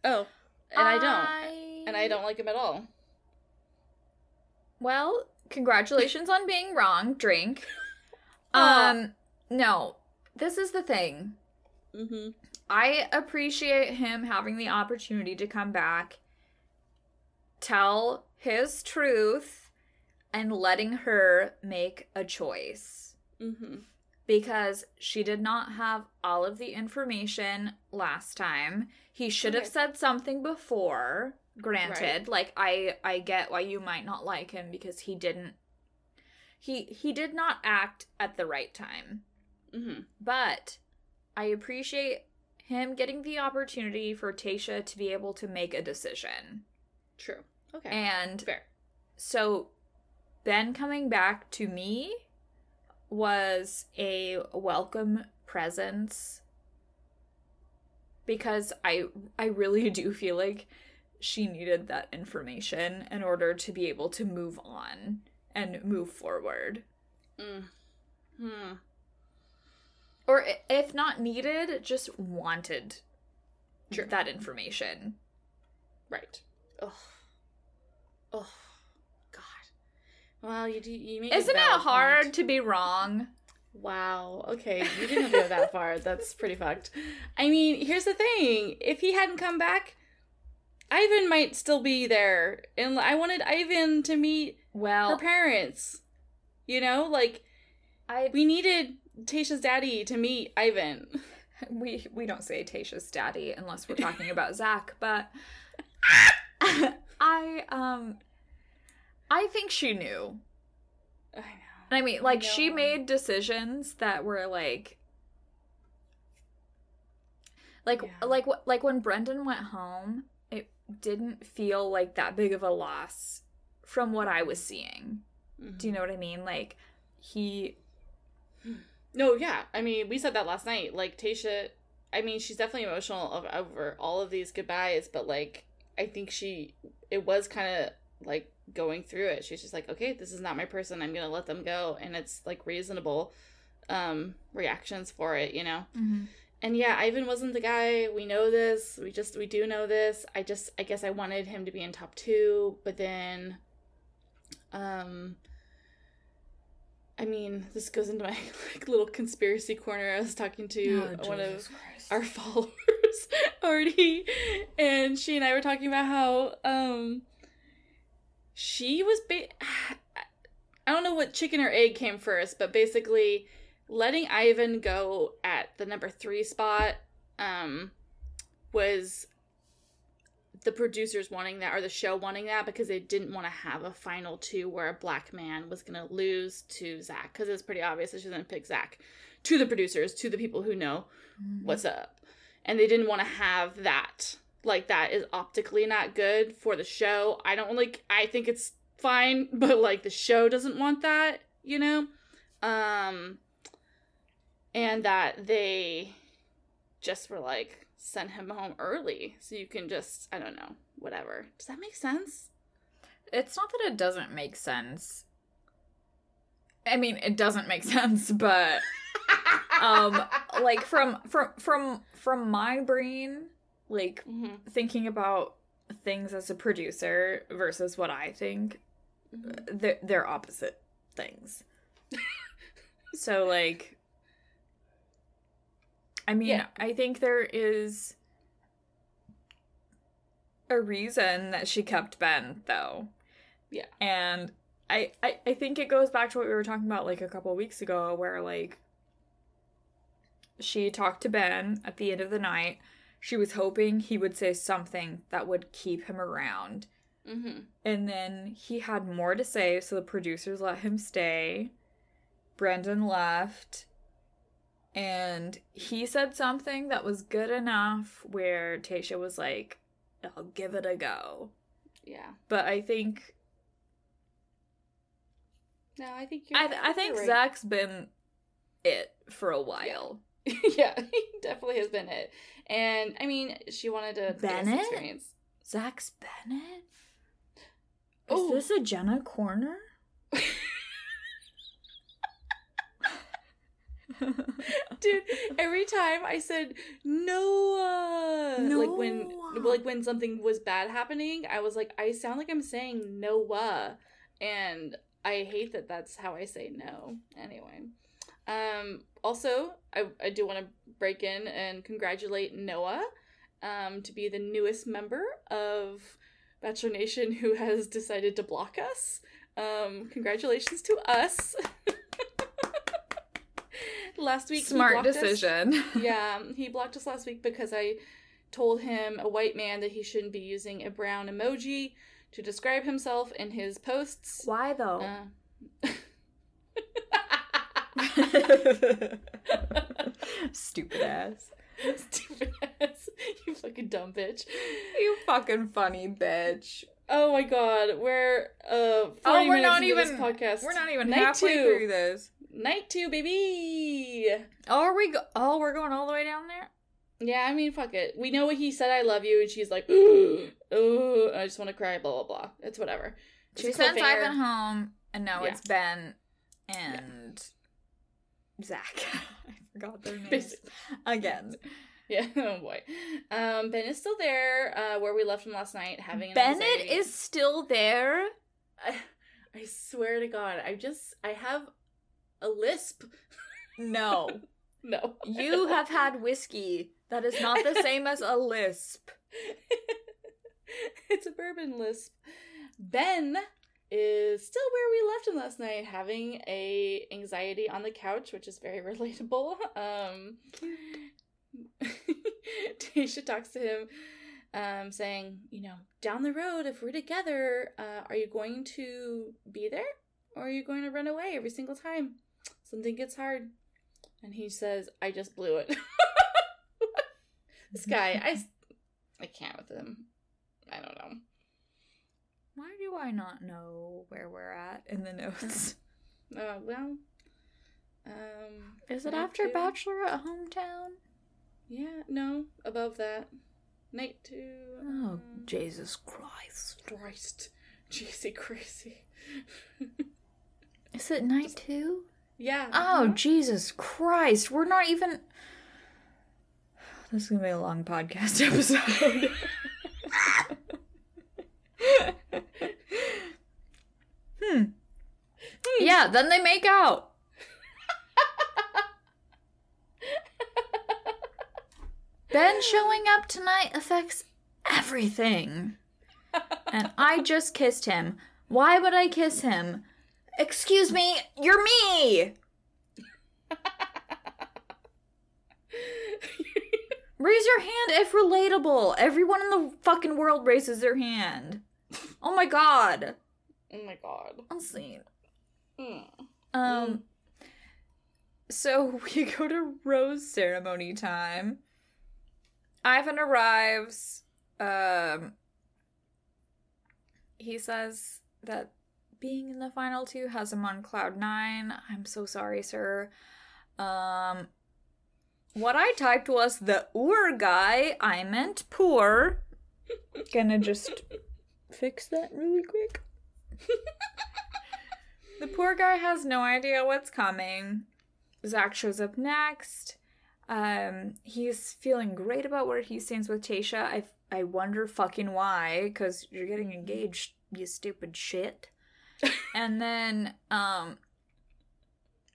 Oh, and I, don't, and I don't like him at all. Well, congratulations on being wrong. Drink. Aw. Um, no. This is the thing. Mm-hmm. I appreciate him having the opportunity to come back, tell his truth, and letting her make a choice. Mm-hmm. Because she did not have all of the information last time. He should have said something before. Granted, like I I get why you might not like him because he didn't he he did not act at the right time. Mm-hmm. But I appreciate him getting the opportunity for Tayshia to be able to make a decision. True. Okay. And Fair. so Ben coming back to me was a welcome presence because I I really do feel like she needed that information in order to be able to move on and move forward. Mm. Hmm. Or if not needed, just wanted that information. Right. Ugh. Ugh. Well, you do. You make. Isn't it hard point. to be wrong? Wow. Okay, you didn't go that far. That's pretty fucked. I mean, here's the thing: if he hadn't come back, Ivan might still be there, and I wanted Ivan to meet well her parents. You know, like I we needed Tayshia's daddy to meet Ivan. we we don't say Tayshia's daddy unless we're talking about Zac, but I um I think she knew. I know. And I mean, like she made decisions that were like like Yeah. like like when Brendan went home, it didn't feel like that big of a loss from what I was seeing. Do you mm-hmm. know what I mean? Like he No, yeah. I mean, we said that last night. Like Tayshia, I mean, she's definitely emotional over all of these goodbyes, but like, I think she, it was kind of like going through it. She's just like, okay, this is not my person. I'm gonna let them go, and it's like reasonable, um, reactions for it, you know. And yeah, Ivan wasn't the guy. We know this. We just we do know this. I just I guess I wanted him to be in top 2, but then um I mean, this goes into my like little conspiracy corner. I was talking to Oh, one of our followers already and she and I were talking about how um she was ba- I don't know what chicken or egg came first, but basically letting Ivan go at the number 3 spot um was the producers wanting that or the show wanting that because they didn't want to have a final two where a black man was going to lose to Zac because it's pretty obvious that she didn't pick Zac to the producers to the people who know what's up. And they didn't want to have that like that is optically not good for the show i don't like i think it's fine but like the show doesn't want that you know um and that they just for like send him home early so you can just I don't know, whatever. Does that make sense? It's not that it doesn't make sense. I mean, it doesn't make sense, but um like from from from from my brain, like Mhm, thinking about things as a producer versus what I think, mhm. they're, they're opposite things. so like I mean, Yeah. I think there is a reason that she kept Ben though. Yeah. And I, I I think it goes back to what we were talking about like a couple weeks ago where like she talked to Ben at the end of the night. She was hoping he would say something that would keep him around. Mhm. And then he had more to say, so the producers let him stay. Brendan left. And he said something that was good enough where Tayshia was like, I'll give it a go. Yeah. But I think No, I think you're I, I think right. Zac's been it for a while. yeah, he definitely has been it. And I mean, she wanted to Bennett? experience. Zac's Bennett? Is Oh. this a Jenna corner? Dude, every time I said Noah, like when like when something was bad happening, I was like, I sound like I'm saying Noah, and I hate that that's how I say no. Anyway, um, also I I do want to break in and congratulate Noah, um, to be the newest member of Bachelor Nation who has decided to block us. Um, congratulations to us. Last week, he Smart us- decision. yeah, he blocked us last week because I told him, a white man, that he shouldn't be using a brown emoji to describe himself in his posts. Why though? Uh, Stupid ass. Stupid ass. You fucking dumb bitch. You fucking funny bitch. Oh my god, we're uh 40 Oh, we're not even- podcast. We're not even Night halfway two. through this. Night two, baby. Oh, are we? Go- oh, we're going all the way down there. Yeah, I mean, fuck it. We know what he said. I love you, and she's like, oh, I just want to cry. Blah blah blah. It's whatever. She sent. Ivan home, and now Yeah. it's Ben and Zac. I forgot their names Basically. again. Yeah, oh boy. Um, Ben is still there, uh, where we left him last night, having Bennett anxiety- is still there. I, I swear to God, I just I have a lisp. No, No, you have had whiskey. That is not the same as a lisp. it's a bourbon lisp. Ben is still where we left him last night, having a anxiety on the couch, which is very relatable. Um, Tayshia talks to him, um, saying, you know, down the road, if we're together, uh, are you going to be there, or are you going to run away every single time something gets hard? And he says, I just blew it. this guy, I, I can't with him. I don't know. Why do I not know where we're at in the notes? Uh, well, um, Is it after two. Bachelorette Hometown? yeah, no, above that, night two. Oh, um, Jesus Christ. Christ, Jesus crazy. Is it night two? yeah. Oh, uh-huh. Jesus Christ. We're not even. This is going to be a long podcast episode. Hmm. Yeah, then they make out. Ben showing up tonight affects everything. And I just kissed him. Why would I kiss him? Excuse me, you're me! Raise your hand if relatable. Everyone in the fucking world raises their hand. Oh my god. oh my god. Unseen. Mm. Um so we go to rose ceremony time. Ivan arrives. Um he says that being in the final two has him on cloud nine. I'm so sorry, sir. Um What I typed was the Ur guy. I meant poor. Gonna just fix that really quick. the poor guy has no idea what's coming. Zac shows up next. Um, he's feeling great about where he stands with Tayshia. I I wonder fucking why, because you're getting engaged, you stupid shit. and then um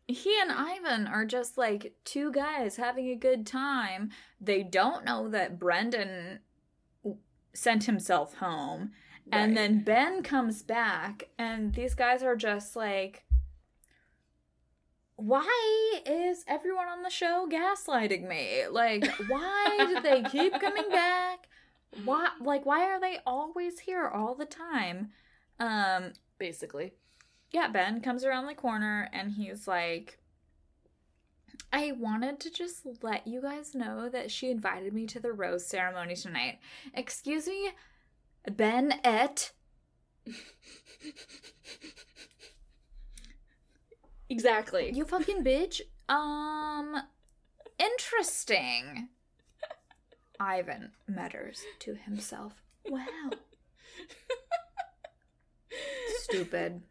he and Ivan are just like two guys having a good time. They don't know that Brendan sent himself home. Right. And then Ben comes back, and these guys are just like, why is everyone on the show gaslighting me? Like, why do they keep coming back? Why, like, why are they always here all the time? Um, basically yeah, Ben comes around the corner and he's like, I wanted to just let you guys know that she invited me to the rose ceremony tonight. Excuse me, Ben et. exactly. You fucking bitch. Um, interesting. Ivan mutters to himself. Wow. Stupid.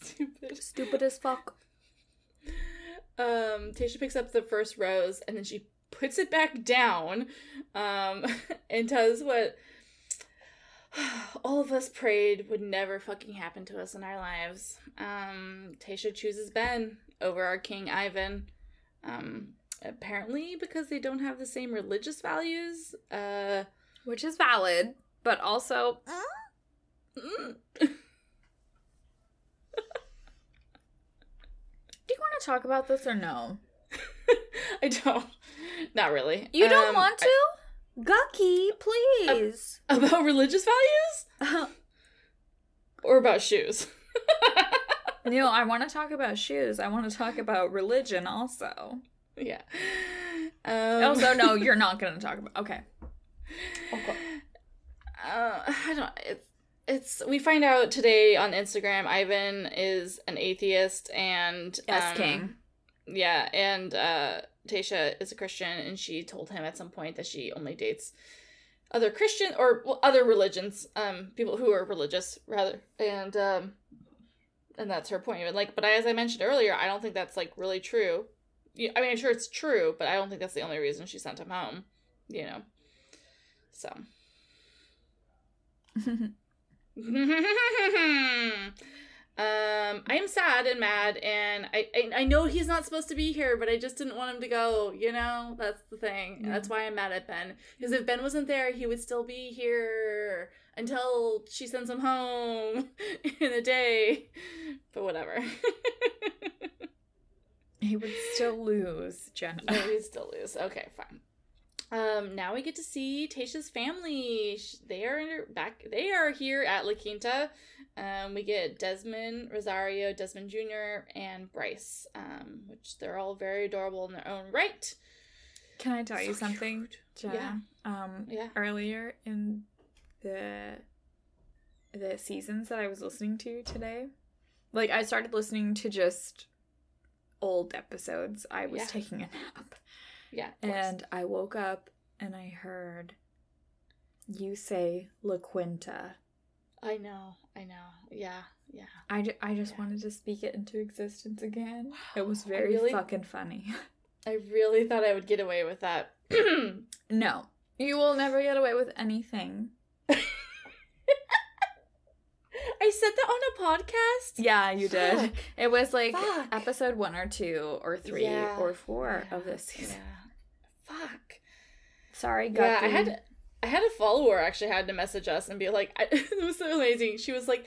Stupid. Stupid as fuck. Um, Tayshia picks up the first rose and then she puts it back down um, and does what all of us prayed would never fucking happen to us in our lives. Um, Tayshia chooses Ben over our King Ivan. Um, apparently because they don't have the same religious values. Uh, Which is valid, but also. Mm. Do you want to talk about this or no? I don't. Not really. You don't um, want to? I... Gucky, please. about religious values? or about shoes? no, I want to talk about shoes. I want to talk about religion also. Yeah. Um... Also, no, you're not going to talk about. Okay. Okay. Uh, I don't. It's it's we find out today on Instagram Ivan is an atheist and yes, um, king. Yeah, and uh Tayshia is a Christian and she told him at some point that she only dates other Christian or well, other religions, um people who are religious rather. And um and that's her point. Like but as I mentioned earlier, I don't think that's like really true. I mean, I'm sure it's true, but I don't think that's the only reason she sent him home, you know. So um, I'm sad and mad, and I, I, I know he's not supposed to be here, but I just didn't want him to go. You know, that's the thing. Mm. That's why I'm mad at Ben. Because if Ben wasn't there, he would still be here until she sends him home in a day. But whatever. he would still lose, Jenna. Oh, he'd still lose. Okay, fine. Um, now we get to see Tayshia's family. They are back. They are here at La Quinta. Um, we get Desmond, Rosario, Desmond Jr., and Bryce, um, which they're all very adorable in their own right. Can I tell so you something, Jenna? Yeah. Um, yeah. Earlier in the the seasons that I was listening to today, like I started listening to just old episodes. I was yeah. taking a nap. Yeah. And I woke up and I heard you say La Quinta. I know, I know. Yeah, yeah. I, ju- I just yeah. wanted to speak it into existence again. It was very really, fucking funny. I really thought I would get away with that. no, you will never get away with anything. I said that on a podcast? Yeah, you did. Fuck. It was like Fuck. episode one or two or three yeah. or four yeah. of this season. Yeah. Fuck. Sorry, Guppy. Yeah, I had I had a follower actually had to message us and be like, I, it was so amazing. She was like,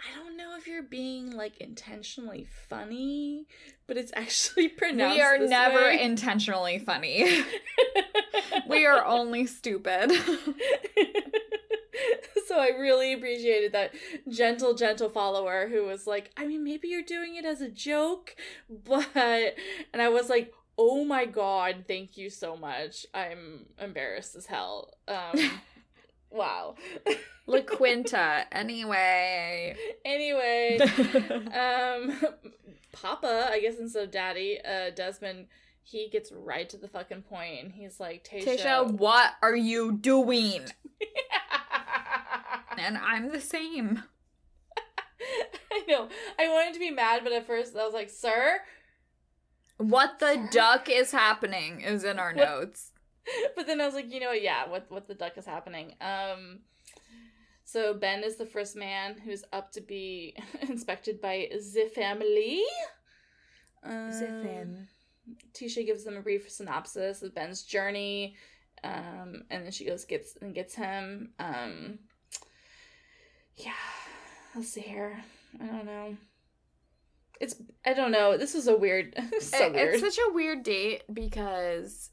I don't know if you're being like intentionally funny, but it's actually pronounced. We are never way. intentionally funny. we are only stupid. so I really appreciated that gentle, gentle follower who was like, I mean, maybe you're doing it as a joke, but. And I was like, oh my god, thank you so much. I'm embarrassed as hell. Um, wow. La Quinta, anyway. Anyway, um, Papa, I guess instead of Daddy, uh, Desmond, he gets right to the fucking point and he's like, Tayshia, Tayshia, what are you doing? And I'm the same. I know. I wanted to be mad, but at first I was like, sir? What the duck is happening is in our What- notes. but then I was like, you know what? Yeah, what what the duck is happening? Um, so Ben is the first man who's up to be inspected by the family. Um, Tayshia gives them a brief synopsis of Ben's journey, um, and then she goes gets and gets him. Um, yeah, let's see here. I don't know. It's I don't know. This is a weird, so It- weird. It's such a weird date because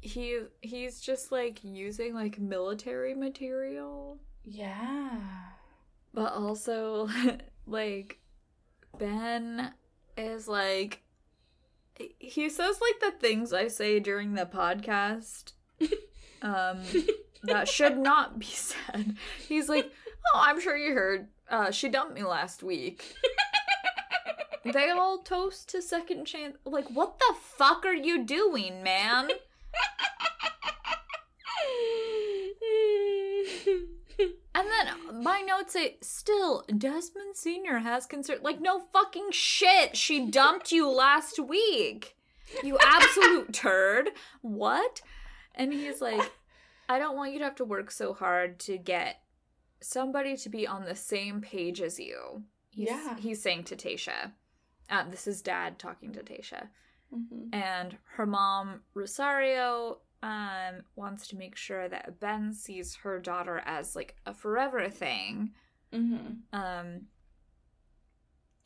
he he's just like using like military material, yeah. but also like Ben is like he says like the things I say during the podcast um that should not be said. He's like, "Oh, I'm sure you heard uh she dumped me last week." They all toast to second chance. Like, what the fuck are you doing, man? And then my notes say, still, Desmond Sr. has concern. Like, no fucking shit. She dumped you last week. You absolute turd. What? And he's like, I don't want you to have to work so hard to get somebody to be on the same page as you. He's, Yeah. He's saying to Tayshia. Uh, this is dad talking to Tayshia Mhm. and her mom Rosario um wants to make sure that Ben sees her daughter as like a forever thing. Mhm. Um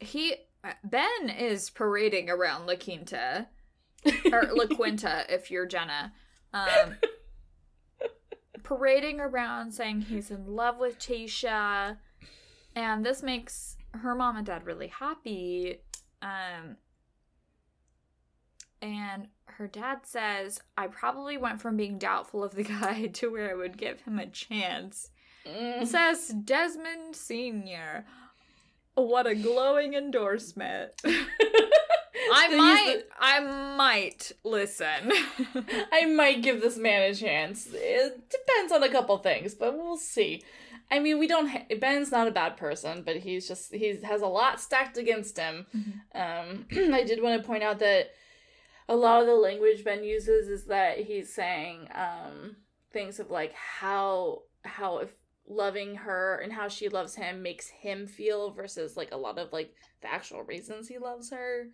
he Ben is parading around La Quinta or La Quinta if you're Jenna. Um parading around saying he's in love with Tayshia and this makes her mom and dad really happy. Um and her dad says, I probably went from being doubtful of the guy to where I would give him a chance. Mm. Says Desmond Sr. What a glowing endorsement. I might, I might listen. I might give this man a chance. It depends on a couple things, but we'll see. I mean, we don't. Ha- Ben's not a bad person, but he's just he has a lot stacked against him. Um, I did want to point out that a lot of the language Ben uses is that he's saying um, things of like how how if loving her and how she loves him makes him feel versus like a lot of like the actual reasons he loves her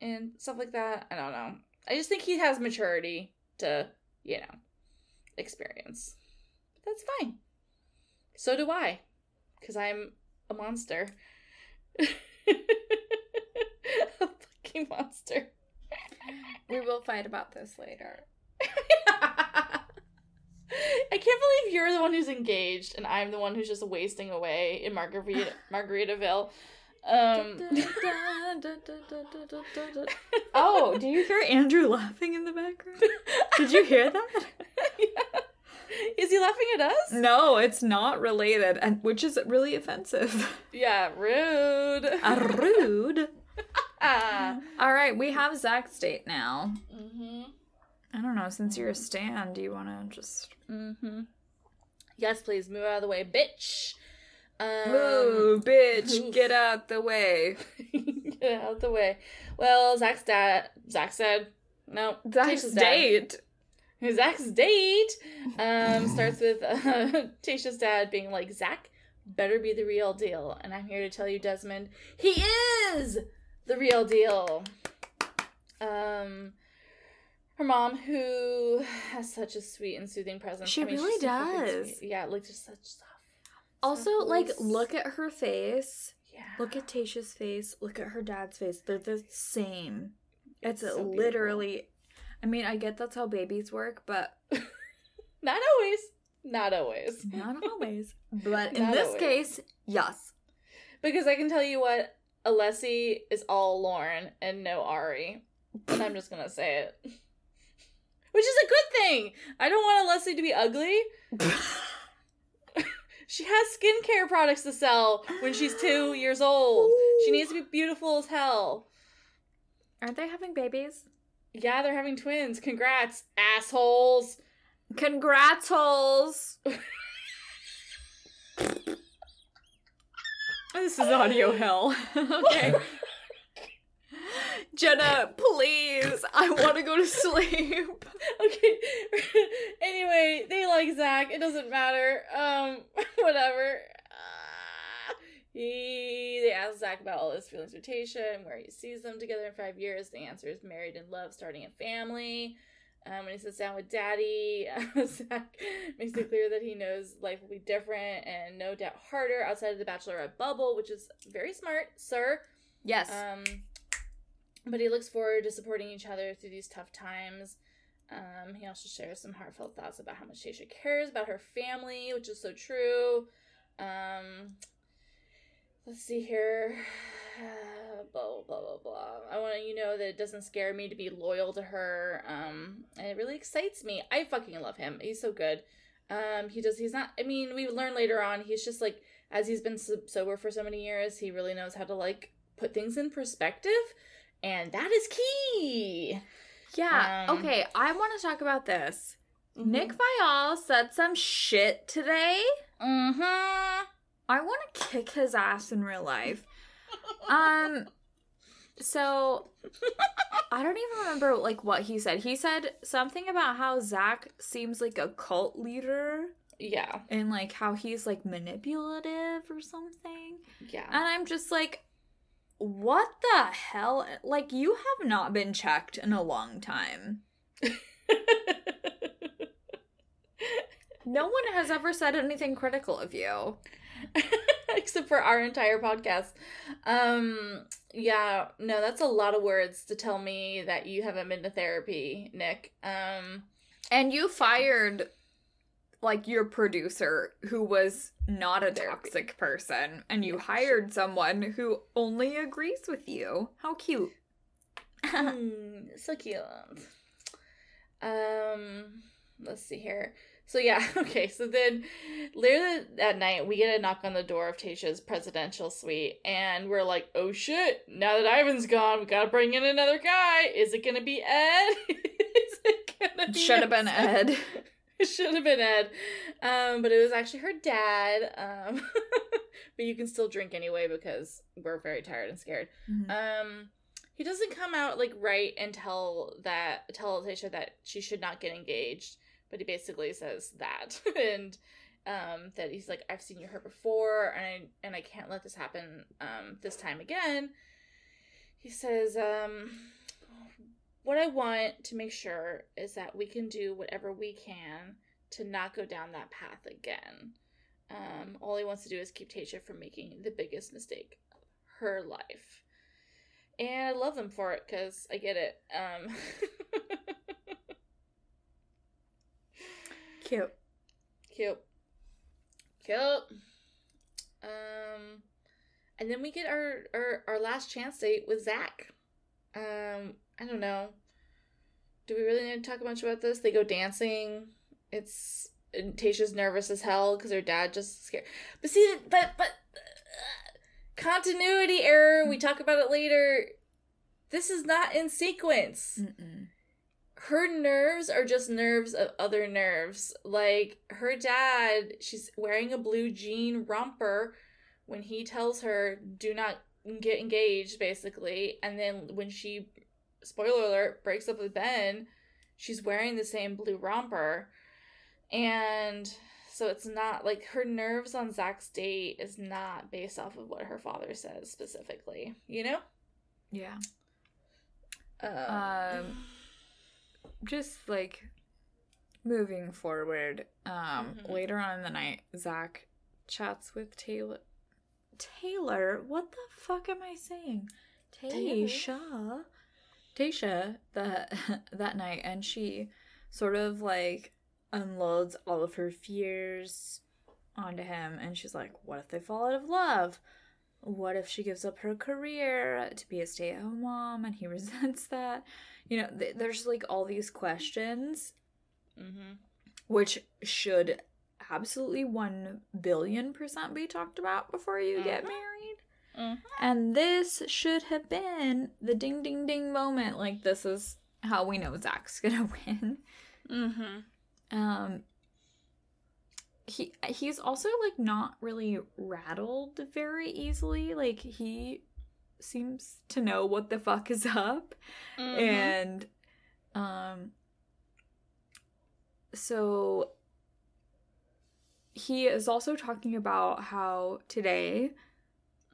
and stuff like that. I don't know. I just think he has maturity to you know experience. But that's fine. So do I, because I'm a monster. a fucking monster. we will fight about this later. I can't believe you're the one who's engaged and I'm the one who's just wasting away in Margarita Margaritaville. Um oh, do you hear Andrew laughing in the background? Did you hear that? Is he laughing at us? No, it's not related, and which is really offensive. Yeah, rude. Uh, rude. All right, we have Zac's date now. Mhm. I don't know. Since you're a stand, do you want to just Mhm. Yes, please move out of the way, bitch. Um, move, bitch? Get out the way. Get out the way. Well, Zac's dad. Zac said, "No." Zac's Tayshia's date. Zac's date um, starts with uh, Tayshia's dad being like, Zac better be the real deal. And I'm here to tell you, Desmond, he is the real deal. Um, her mom, who has such a sweet and soothing presence. She she's really does. Yeah, like just such stuff. Also, soft like, look at her face. Yeah. Look at Tayshia's face. Look at her dad's face. They're the same. It's, It's so literally. I mean, I get that's how babies work, but Not always. Not always. not always. But in Not this always. case, yes. Because I can tell you what, Alessi is all Lauren and no Arie. And I'm just gonna say it. Which is a good thing. I don't want Alessi to be ugly. She has skincare products to sell when she's two years old. She needs to be beautiful as hell. Aren't they having babies? Yeah, they're having twins. Congrats, assholes. Congrats, holes. this is audio hell. okay. Jenna, please. I want to go to sleep. Okay. anyway, they like Zac. It doesn't matter. Um, whatever. He they ask Zac about all his feelings and where he sees them together in five years. The answer is married in love, starting a family. Um, when he sits down with Daddy, Zac makes it clear that he knows life will be different and no doubt harder outside of the bachelorette bubble, which is very smart, sir. Yes. Um, but he looks forward to supporting each other through these tough times. Um, he also shares some heartfelt thoughts about how much Tayshia cares about her family, which is so true. Um, let's see here. blah blah blah blah. I want you know that it doesn't scare me to be loyal to her. Um, and it really excites me. I fucking love him. He's so good. Um, he does. He's not. I mean, we learn later on. He's just like as he's been sober for so many years. He really knows how to like put things in perspective, and that is key. Yeah. Um, okay. I want to talk about this. Mm-hmm. Nick Viall said some shit today. Mm-hmm. I want to kick his ass in real life. Um. So I don't even remember like what he said. He said something about how Zac seems like a cult leader Yeah. and like how he's like manipulative or something. Yeah. And I'm just like, what the hell? Like, you have not been checked in a long time. No one has ever said anything critical of you. Except for our entire podcast. Um yeah, no, that's a lot of words to tell me that you haven't been to therapy, Nick. Um And you fired like your producer who was not a toxic person and you hired someone who only agrees with you. How cute. hmm, so cute. Um let's see here. So yeah, okay. So then later that night, we get a knock on the door of Tayshia's presidential suite, and we're like, "Oh shit! Now that Ivan's gone, we gotta bring in another guy. Is it gonna be Ed? Is it gonna be Should have been Ed. It should have been Ed, um, but it was actually her dad. Um, but you can still drink anyway because we're very tired and scared. Mhm. Um, he doesn't come out like right and tell that tell Tayshia that she should not get engaged, but he basically says that and um that he's like I've seen you hurt before and I and I can't let this happen um this time again. He says um what I want to make sure is that we can do whatever we can to not go down that path again. Um, all he wants to do is keep Tayshia from making the biggest mistake of her life. And I love them for it because I get it. Um, Cute. cute. Cute. Um, and then we get our, our, our last chance date with Zac. Um, I don't know. Do we really need to talk much about this? They go dancing. It's and Tayshia's nervous as hell because her dad just scared. But see, but but uh, continuity error. We talk about it later. This is not in sequence. Mm-mm. Her nerves are just nerves of other nerves. Like her dad, she's wearing a blue jean romper when he tells her, "Do not get engaged," basically. And then when she, spoiler alert, breaks up with Ben, she's wearing the same blue romper. And so it's not like her nerves on Zac's date is not based off of what her father says specifically, you know? Yeah. Um, Um, just like moving forward, um, Mhm. later on in the night, Zac chats with Taylor. Taylor, what the fuck am I saying? Taylor? Tayshia. Tayshia that that night, and she sort of like unloads all of her fears onto him, and she's like, "What if they fall out of love? What if she gives up her career to be a stay-at-home mom?" And he resents that. You know, th- there's like all these questions mm-hmm. which should absolutely 1 billion percent be talked about before you get Mhm. married. Mhm. And this should have been the ding ding ding moment. Like, this is how we know Zac's gonna win. Mm-hmm. Um, he he's also like not really rattled very easily. Like he seems to know what the fuck is up, Mm-hmm. and um, so he is also talking about how today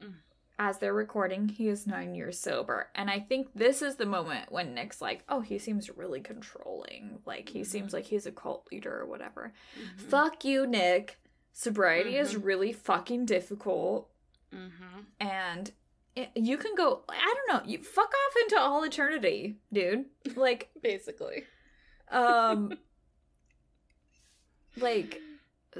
Mm. As they're recording he is nine years sober and i think this is the moment when nick's like oh he seems really controlling like he seems Mhm. like he's a cult leader or whatever Mhm. fuck you nick sobriety is Mhm. really fucking difficult Mm-hmm. and it, you can go i don't know you fuck off into all eternity dude like Basically. um like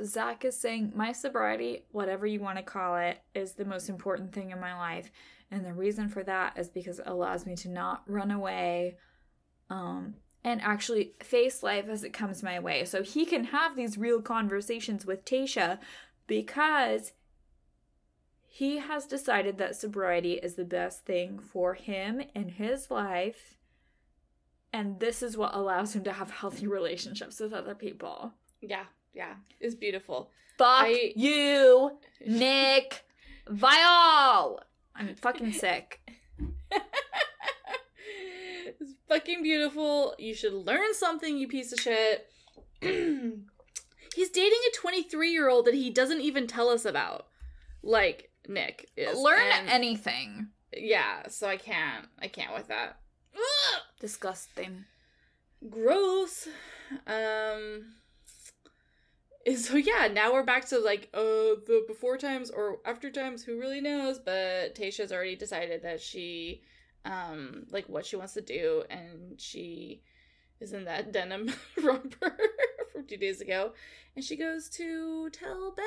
zac is saying my sobriety whatever you want to call it is the most important thing in my life. And the reason for that is because it allows me to not run away um and actually face life as it comes my way. So he can have these real conversations with tayshia because he has decided that sobriety is the best thing for him in his life. And this is what allows him to have healthy relationships with other people. Yeah, yeah. It's beautiful. Fuck I- you, Nick Viall. I'm fucking sick. it's fucking beautiful. You should learn something, you piece of shit. He's dating a 23 year old that he doesn't even tell us about. Like Nick is. Learn And- anything. Yeah, so I can't. I can't with that. Ugh! Disgusting. Gross. Um. So yeah, now we're back to like uh the before times or after times. Who really knows? But Tayshia's already decided that she, um, like what she wants to do, and she is in that denim romper from two days ago, and she goes to tell Ben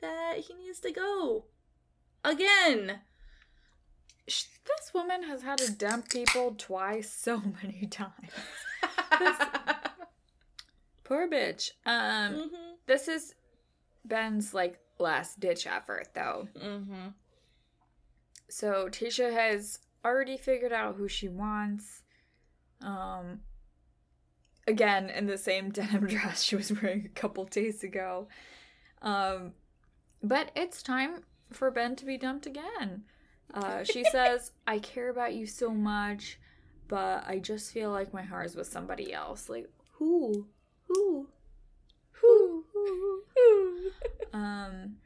that he needs to go again. This woman has had to dump people twice so many times. Poor bitch. Um, mhm. This is Ben's like last ditch effort though. Mhm. So Tayshia has already figured out who she wants. Um again in the same denim dress she was wearing a couple days ago. Um but it's time for Ben to be dumped again. Uh she says, "I care about you so much, but I just feel like my heart is with somebody else." Like, who? Who? Who? Who? Um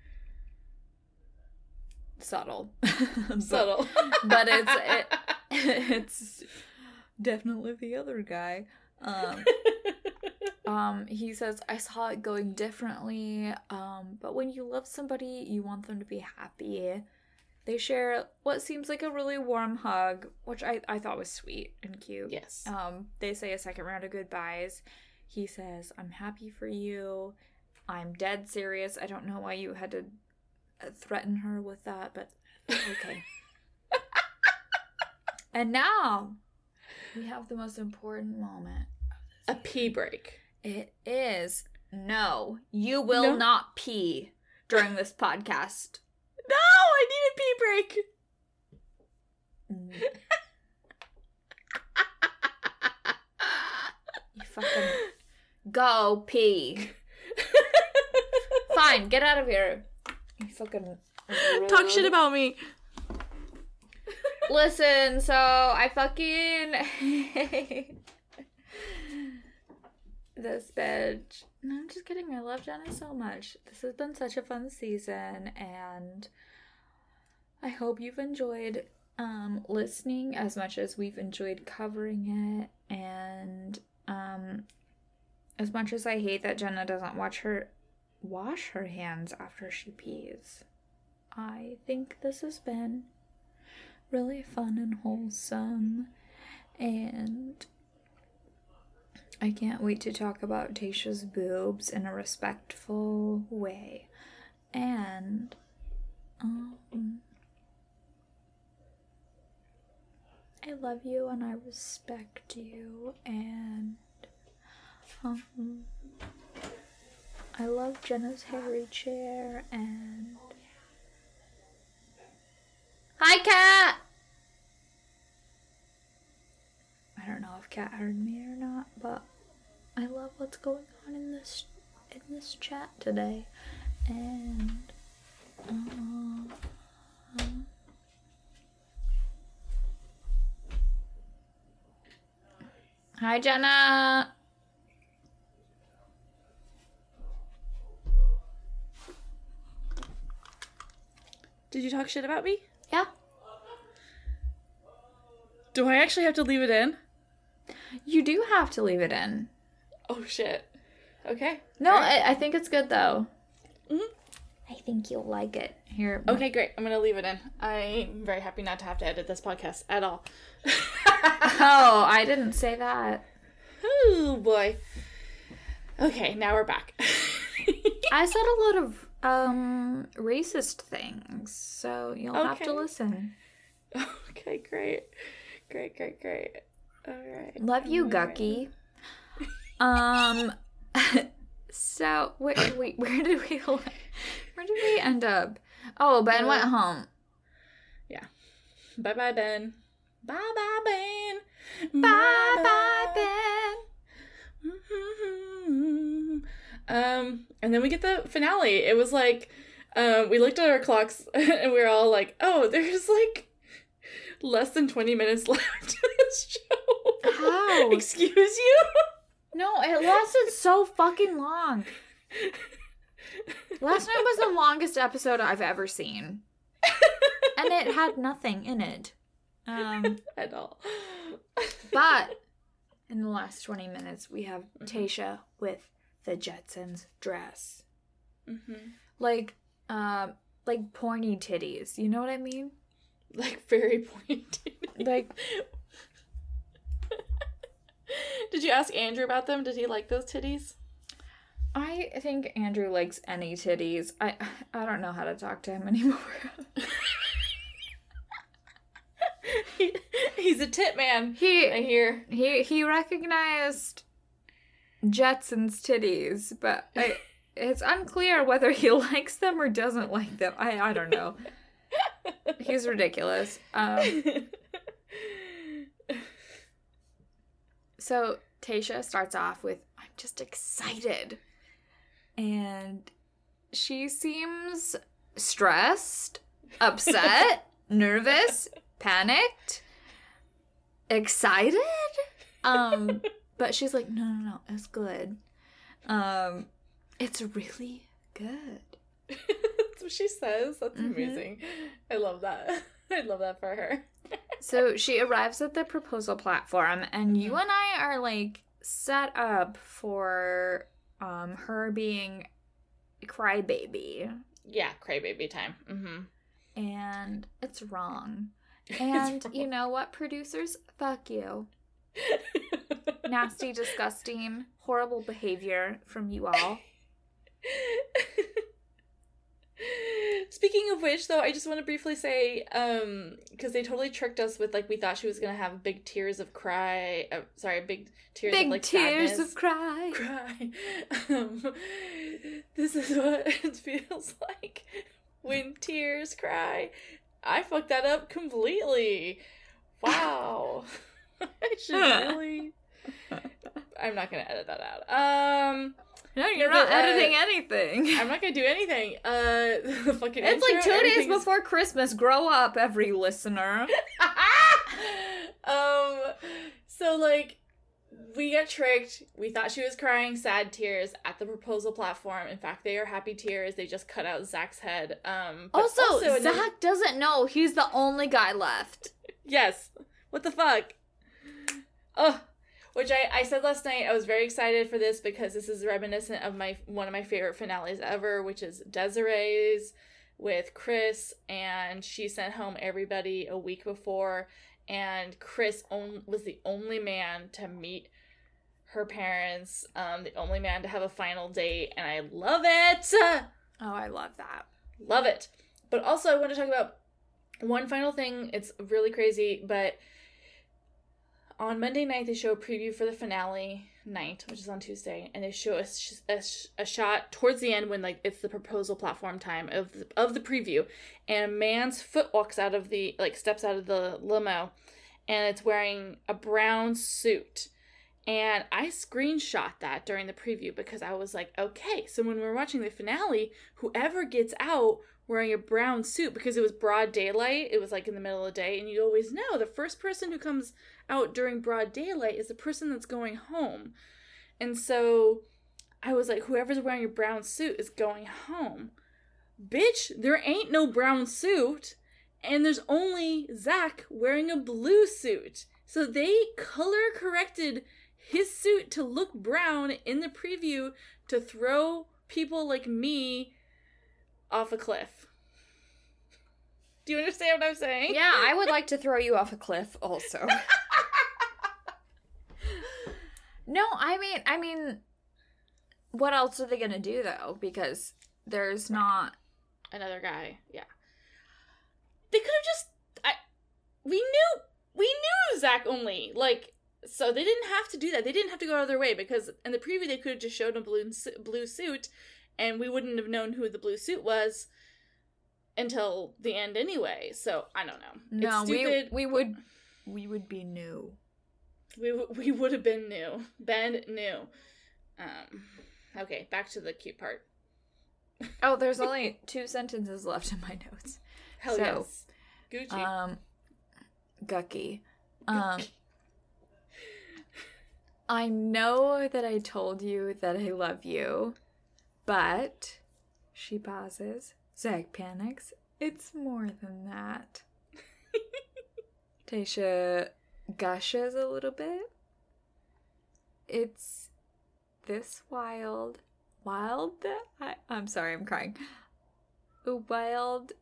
subtle. But- Subtle. but it's it, it's definitely the other guy. Um, um, he says, "I saw it going differently. Um, but when you love somebody, you want them to be happy." They share what seems like a really warm hug, which I, I thought was sweet and cute. yes. Um, they say a second round of goodbyes. He says, "I'm happy for you. I'm dead serious. I don't know why you had to uh, threaten her with that, but okay." and now we have the most important moment. A pee break. It is no, you will No. not pee during this podcast. No, I need a pee break. Mm. You fucking go pee. Fine, get out of here. You fucking Talk shit about me. Listen, so I fucking this bitch. No, I'm just kidding. I love Jenna so much. This has been such a fun season, and I hope you've enjoyed um listening as much as we've enjoyed covering it. And um as much as I hate that Jenna doesn't watch her wash her hands after she pees. I think this has been really fun and wholesome. And I can't wait to talk about Tayshia's boobs in a respectful way. And um I love you and I respect you and um I love Jenna's hairy chair and Hi cat. I don't know if Kat heard me or not, but I love what's going on in this in this chat today, and uh, hi Jenna. Did you talk shit about me? Yeah. Do I actually have to leave it in? You do have to leave it in. Oh shit. Okay. No, Alright. I, I think it's good though. Mhm. I think you'll like it. Here. Okay, great. I'm gonna leave it in. I'm very happy not to have to edit this podcast at all. Oh, I didn't say that. oh boy. Okay, now we're back. I said a lot of um racist things, so you'll have to listen. okay, great. Great, great, great. All right. Love you, All right. Gucky. Um. so wait, wait, where did we where did we end up? Oh, Ben went home. Yeah. Bye bye, Ben. Bye bye, Ben. Bye bye, Ben. Ben. Um, and then we get the finale. It was like, um, we looked at our clocks and we were all like, oh, there's like less than 20 minutes left of this show. How? Excuse you? No, it lasted so fucking long. Last night was the longest episode I've ever seen. And it had nothing in it. Um, At all. but in the last 20 minutes, we have Tayshia with the Jetsons dress. Mhm. Like, uh, like porny titties. You know what I mean? Like, very pointed. Like, Did you ask Andrew about them? Did he like those titties? I think Andrew likes any titties. I I don't know how to talk to him anymore. He, he's a tit man. he I hear. He he recognized Jetson's titties, but I, it's unclear whether he likes them or doesn't like them. I I don't know. He's ridiculous. Um, so Tayshia starts off with I'm just excited. And she seems stressed, upset, nervous, panicked, excited. Um but she's like no no no, it's good. Um it's really good. That's what she says. That's Mhm. amazing. I love that. I love that for her. So she arrives at the proposal platform, and you and I are like set up for um her being crybaby, Yeah, crybaby time. Mm-hmm. and it's wrong. And It's you know what, producers? Fuck you. Nasty, disgusting, horrible behavior from you all. Speaking of which, though, I just want to briefly say, um, because they totally tricked us with like we thought she was gonna have big tears of cry. Uh, sorry, big tears Big of like tears sadness. of cry. cry. Um, this is what it feels like when tears cry. I fucked that up completely. Wow. I should really. I'm not gonna edit that out. Um, No, you're No, not but, uh, editing anything. I'm not gonna do anything. Uh, the fucking. It's like two days before Christmas. Grow up, every listener. um, so like, we got tricked. We thought she was crying sad tears at the proposal platform. In fact, they are happy tears. They just cut out Zac's head. Um, Also, another- Zac doesn't know he's the only guy left. Yes. What the fuck? Ugh. Which I, I said last night, I was very excited for this because this is reminiscent of my one of my favorite finales ever, which is Desiree's with Chris, and she sent home everybody a week before, and Chris on, was the only man to meet her parents, um, the only man to have a final date, and I love it. Oh, I love that. Love it. But also, I want to talk about one final thing. It's really crazy, but on Monday night, they show a preview for the finale night, which is on Tuesday, and they show a, sh- a, sh- a shot towards the end when like it's the proposal platform time of the, of the preview, and a man's foot walks out of the like steps out of the limo, and it's wearing a brown suit. And I screenshot that during the preview because I was like, okay, so when we're watching the finale, whoever gets out wearing a brown suit because it was broad daylight, it was like in the middle of the day, and you always know the first person who comes out during broad daylight is the person that's going home. And so I was like, whoever's wearing a brown suit is going home. Bitch, there ain't no brown suit, and there's only Zac wearing a blue suit. So they color corrected his suit to look brown in the preview to throw people like me off a cliff. Do you understand what I'm saying? Yeah, I would like to throw you off a cliff also. no, I mean, I mean, what else are they gonna do though? Because there's not. Another guy. Yeah. They could have just. I. We knew. We knew Zac only. Like, so they didn't have to do that. They didn't have to go out of their way because in the preview they could have just showed a blue blue suit, and we wouldn't have known who the blue suit was until the end anyway. So I don't know. No, it's we we would we would be new. We w- we would have been new. Ben new. Um. Okay, back to the cute part. Oh, there's only two sentences left in my notes. Hell So, yes. Gucci. Um, Gucky. Um, I know that I told you that I love you, but she pauses. Zac panics. It's more than that. Tayshia gushes a little bit. It's this wild. Wild that I. I'm sorry, I'm crying. Wild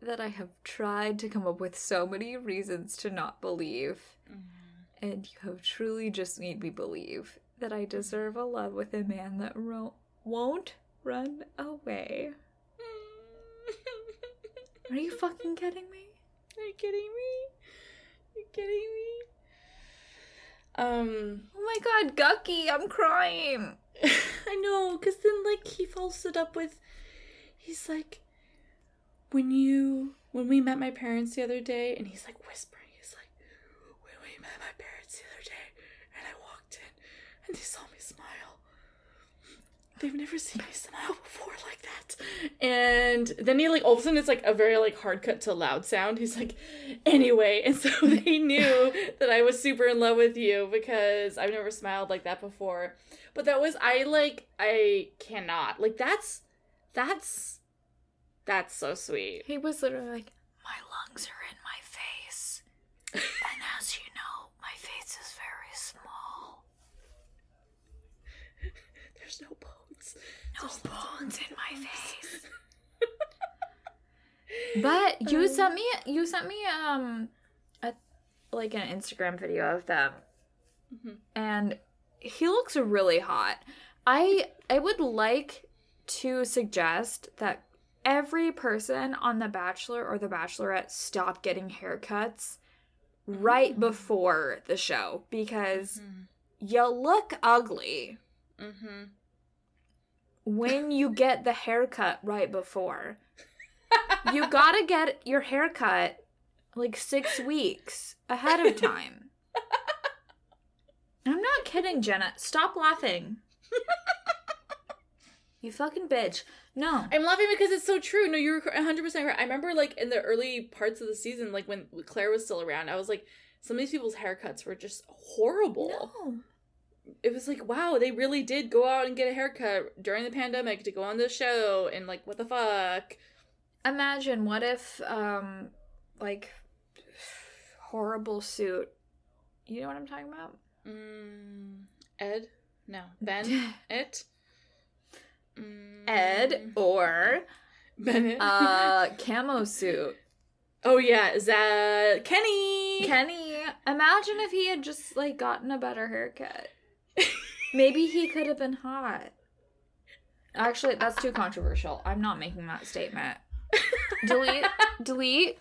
that I have tried to come up with so many reasons to not believe. Mm-hmm. And you have truly just made me believe that I deserve a love with a man that ro- won't run away. Are you fucking kidding me? Are you kidding me? Are you kidding me? Um, Oh my god, Gucky, I'm crying. I know, cause then like he follows it up with, he's like, when you when we met my parents the other day, and he's like whispering, he's like, when we met my parents the other day, and I walked in, and they saw. They've never seen me smile before like that. And then he like all of a sudden it's like a very like hard cut to loud sound. He's like, anyway, and so they knew that I was super in love with you because I've never smiled like that before. But that was I like I cannot. Like that's that's that's so sweet. He was literally like, My lungs are in my face. And as you know, my face is very small. There's no bones. No bones in my face. But you sent me you sent me um a like an Instagram video of them. Mhm. And he looks really hot. I I would like to suggest that every person on The Bachelor or The Bachelorette stop getting haircuts right before the show because you look ugly Mm-hmm. When you get the haircut right before. You gotta get your haircut like six weeks ahead of time. I'm not kidding, Jenna. Stop laughing. you fucking bitch. No. I'm laughing because it's so true. No, you're 100% right. I remember, like, in the early parts of the season, like, when Clare was still around, I was like, some of these people's haircuts were just horrible. No. It was like, wow, they really did go out and get a haircut during the pandemic to go on the show, and, like, what the fuck? Imagine what if, um, like, horrible suit. You know what I'm talking about? Mm, Ed? No. Ben? it? Mm, Ed or Bennett? uh camo suit. oh, yeah. Is that Kenny? Kenny, imagine if he had just like gotten a better haircut. Maybe he could have been hot. Actually, that's too controversial. I'm not making that statement. Delete, delete,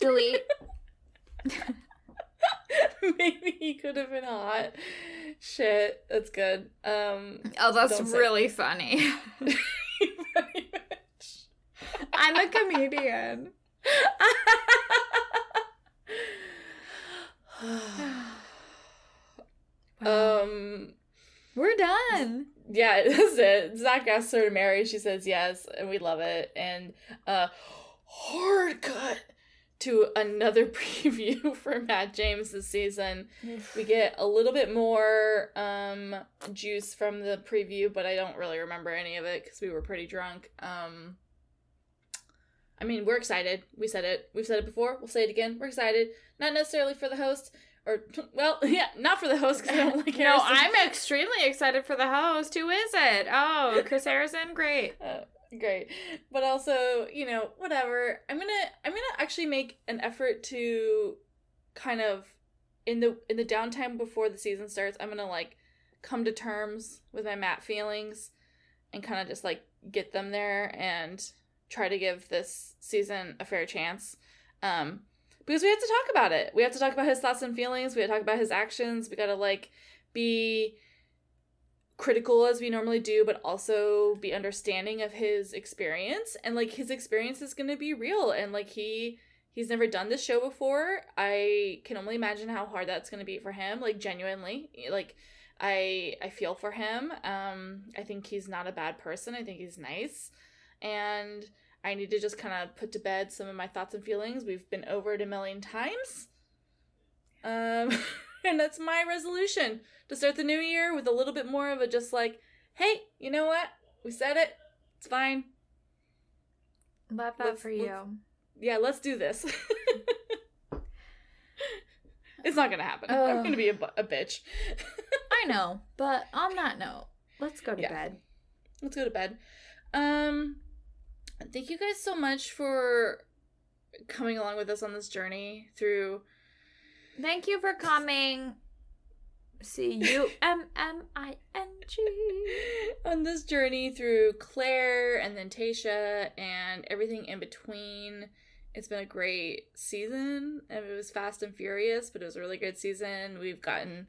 delete. Maybe he could have been hot. Shit, that's good. Um, Oh, that's really funny. I'm a comedian. Fun. Yeah, that's it. Zac asks her to marry. She says yes, and we love it. And uh, hard cut to another preview for Matt James this season. We get a little bit more um, juice from the preview, but I don't really remember any of it because we were pretty drunk. Um, I mean, we're excited. We said it. We've said it before. We'll say it again. We're excited. Not necessarily for the host, or well, yeah, not for the host because I don't like no, I'm extremely excited for the host. Who is it? Oh, Chris Harrison. Great. Uh, great but also you know whatever i'm gonna i'm gonna actually make an effort to kind of in the in the downtime before the season starts i'm gonna like come to terms with my matt feelings and kind of just like get them there and try to give this season a fair chance um because we have to talk about it we have to talk about his thoughts and feelings we have to talk about his actions we gotta like be critical as we normally do, but also be understanding of his experience. And like his experience is gonna be real and like he he's never done this show before. I can only imagine how hard that's gonna be for him, like genuinely. Like I I feel for him. Um I think he's not a bad person. I think he's nice. And I need to just kind of put to bed some of my thoughts and feelings. We've been over it a million times. Um and that's my resolution to start the new year with a little bit more of a just like, hey, you know what? We said it. It's fine. Love that Let's- for you. let's- Yeah, let's do this. it's not gonna happen. I'm gonna be a, a bitch. I know, but on that note, let's go to Yeah. bed. let's go to bed. Um, thank you guys so much for coming along with us on this journey through. Thank you for coming. C U M M I N G. on this journey through Clare and then Tayshia and everything in between. It's been a great season. and It was fast and furious, but it was a really good season. We've gotten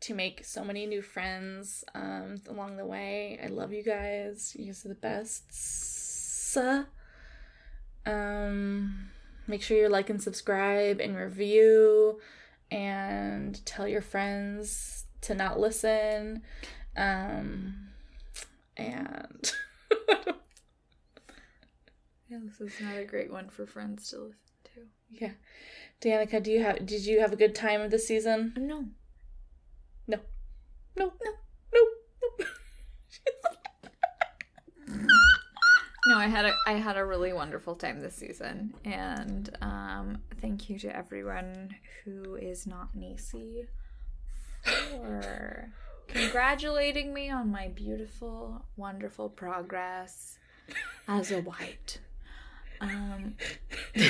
to make so many new friends um, along the way. I love you guys. You guys are the best. Um, make sure you like and subscribe and review and tell your friends to not listen. Um, and Yeah, this is not a great one for friends to listen to. yeah, Danica, do you have? Did you have a good time of the season? No. No, no, no, no. No, I had a I had a really wonderful time this season, and um, thank you to everyone who is not Nisi for congratulating me on my beautiful, wonderful progress as a white. Um,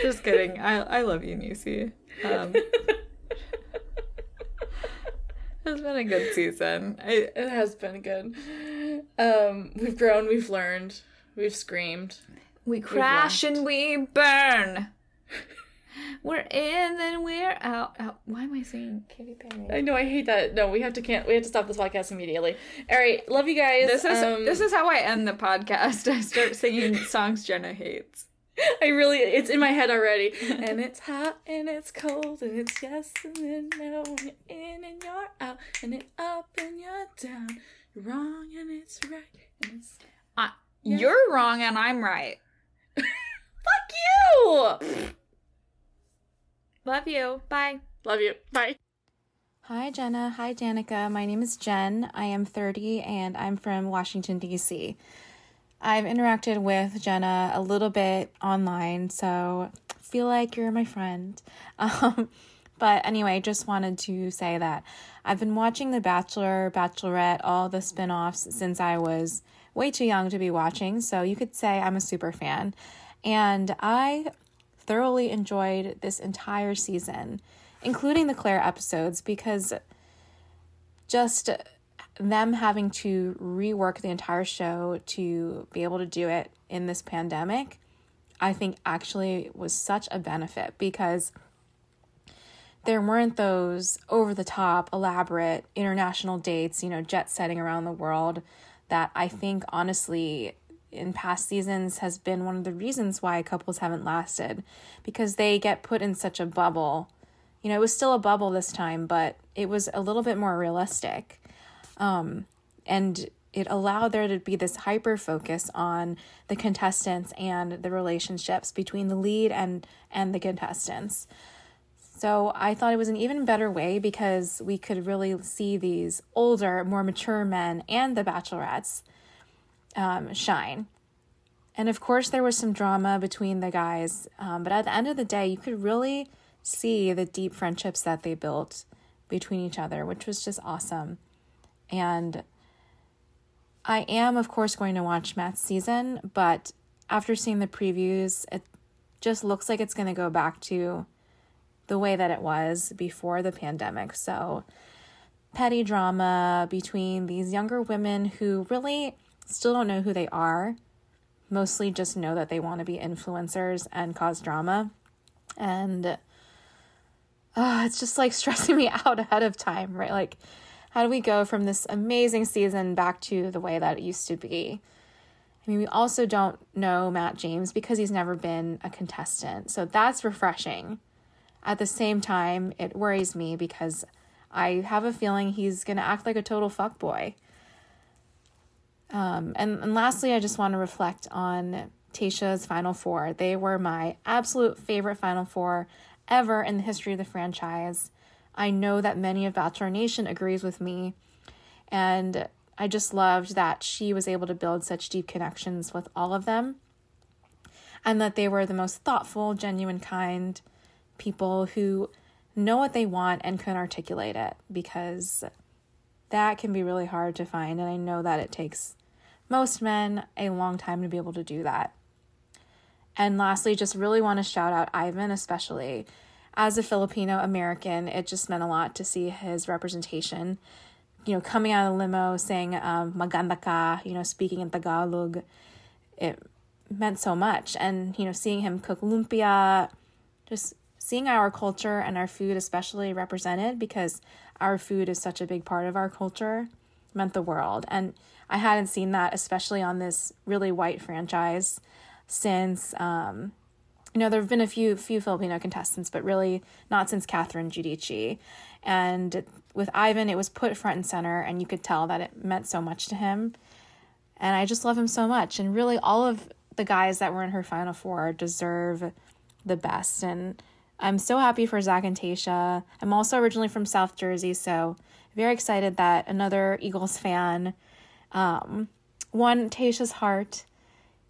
just kidding. I I love you, Nisi. Um, it's been a good season. I, It has been good. Um, we've grown, we've learned, we've screamed. We crash and we burn. We're in and we're out. out. Why am I singing Katy Perry? I know I hate that. No, we have to can't. We have to stop this podcast immediately. All right, love you guys. This is Um, this is how I end the podcast. I start singing songs Jenna hates. I really, it's in my head already. and it's hot and it's cold and it's yes and then no. And you're in and you're out and it's up and you're down. You're wrong and it's right and it's Yeah. You're wrong and I'm right. fuck you. Love you. Bye. Love you. Bye. Hi, Jenna. Hi, Danica. My name is Jen. I am 30 and I'm from Washington, D.C. I've interacted with Jenna a little bit online, so feel like you're my friend. Um, but anyway, just wanted to say that I've been watching The Bachelor, Bachelorette, all the spin offs since I was way too young to be watching, so you could say I'm a super fan. And I thoroughly enjoyed this entire season, including the Clare episodes, because just them having to rework the entire show to be able to do it in this pandemic, I think actually was such a benefit because there weren't those over the top, elaborate international dates, you know, jet setting around the world that I think honestly in past seasons has been one of the reasons why couples haven't lasted because they get put in such a bubble You know, it was still a bubble this time, but it was a little bit more realistic. Um, and it allowed there to be this hyper focus on the contestants and the relationships between the lead and and the contestants. So I thought it was an even better way because we could really see these older, more mature men and the bachelorettes um, shine. And of course, there was some drama between the guys, um, but at the end of the day, you could really see the deep friendships that they built between each other, which was just awesome. And I am, of course, going to watch Matt's season, but after seeing the previews, it just looks like it's going to go back to the way that it was before the pandemic. So, petty drama between these younger women who really still don't know who they are, mostly just know that they want to be influencers and cause drama. And uh, it's just like stressing me out ahead of time, right? Like, how do we go from this amazing season back to the way that it used to be? I mean, we also don't know Matt James because he's never been a contestant. So that's refreshing. At the same time, it worries me because I have a feeling he's going to act like a total fuckboy. Um, and, and lastly, I just want to reflect on Tayshia's Final Four. They were my absolute favorite Final Four ever in the history of the franchise. I know that many of Bachelor Nation agrees with me. And I just loved that she was able to build such deep connections with all of them. And that they were the most thoughtful, genuine, kind people who know what they want and can articulate it because that can be really hard to find. And I know that it takes most men a long time to be able to do that. And lastly, just really want to shout out Ivan, especially as a Filipino American. It just meant a lot to see his representation. You know, coming out of the limo saying um, maganda ka, you know, speaking in Tagalog, it meant so much. And, you know, seeing him cook lumpia, just seeing our culture and our food especially represented because our food is such a big part of our culture meant the world. And I hadn't seen that, especially on this really white franchise, since um, you know there have been a few few Filipino contestants, but really not since Catherine Giudice. And with Ivan, it was put front and center, and you could tell that it meant so much to him. And I just love him so much. And really, all of the guys that were in her final four deserve the best. And I'm so happy for Zac and Tayshia. I'm also originally from South Jersey, so very excited that another Eagles fan um, won Tayshia's heart.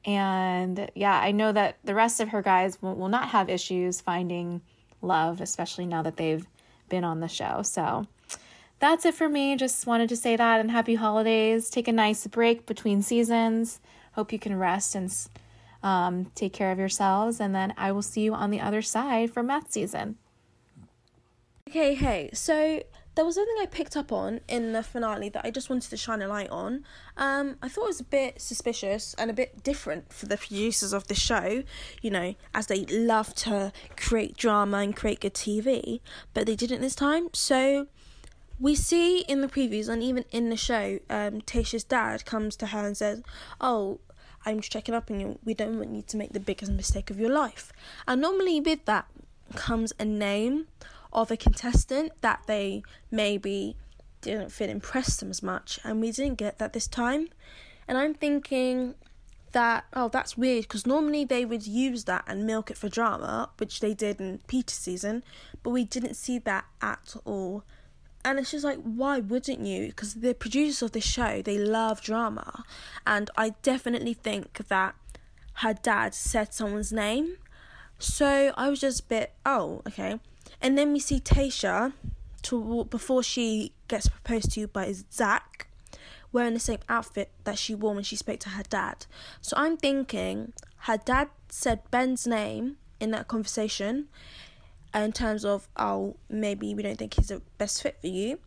And yeah, I know that the rest of her guys will, will not have issues finding love, especially now that they've been on the show. So that's it for me. Just wanted to say that and happy holidays. Take a nice break between seasons. Hope you can rest and um, take care of yourselves, and then I will see you on the other side for math season. Okay, hey, so there was something I picked up on in the finale that I just wanted to shine a light on. Um, I thought it was a bit suspicious and a bit different for the producers of the show, you know, as they love to create drama and create good TV, but they didn't this time. So we see in the previews and even in the show, um, Tayshia's dad comes to her and says, Oh, I'm checking up on you. We don't want you to make the biggest mistake of your life. And normally with that comes a name of a contestant that they maybe didn't feel impressed them as much, and we didn't get that this time. And I'm thinking that oh that's weird because normally they would use that and milk it for drama, which they did in Peter's season, but we didn't see that at all and it's just like why wouldn't you? Because the producers of this show they love drama. And i definitely think that her dad said someone's name. So i was just a bit oh okay. And then we see Tayshia to before she gets proposed to by Zac wearing the same outfit that she wore when she spoke to her dad. So i'm thinking her dad said ben's name in that conversation in terms of oh maybe we don't think he's the best fit for you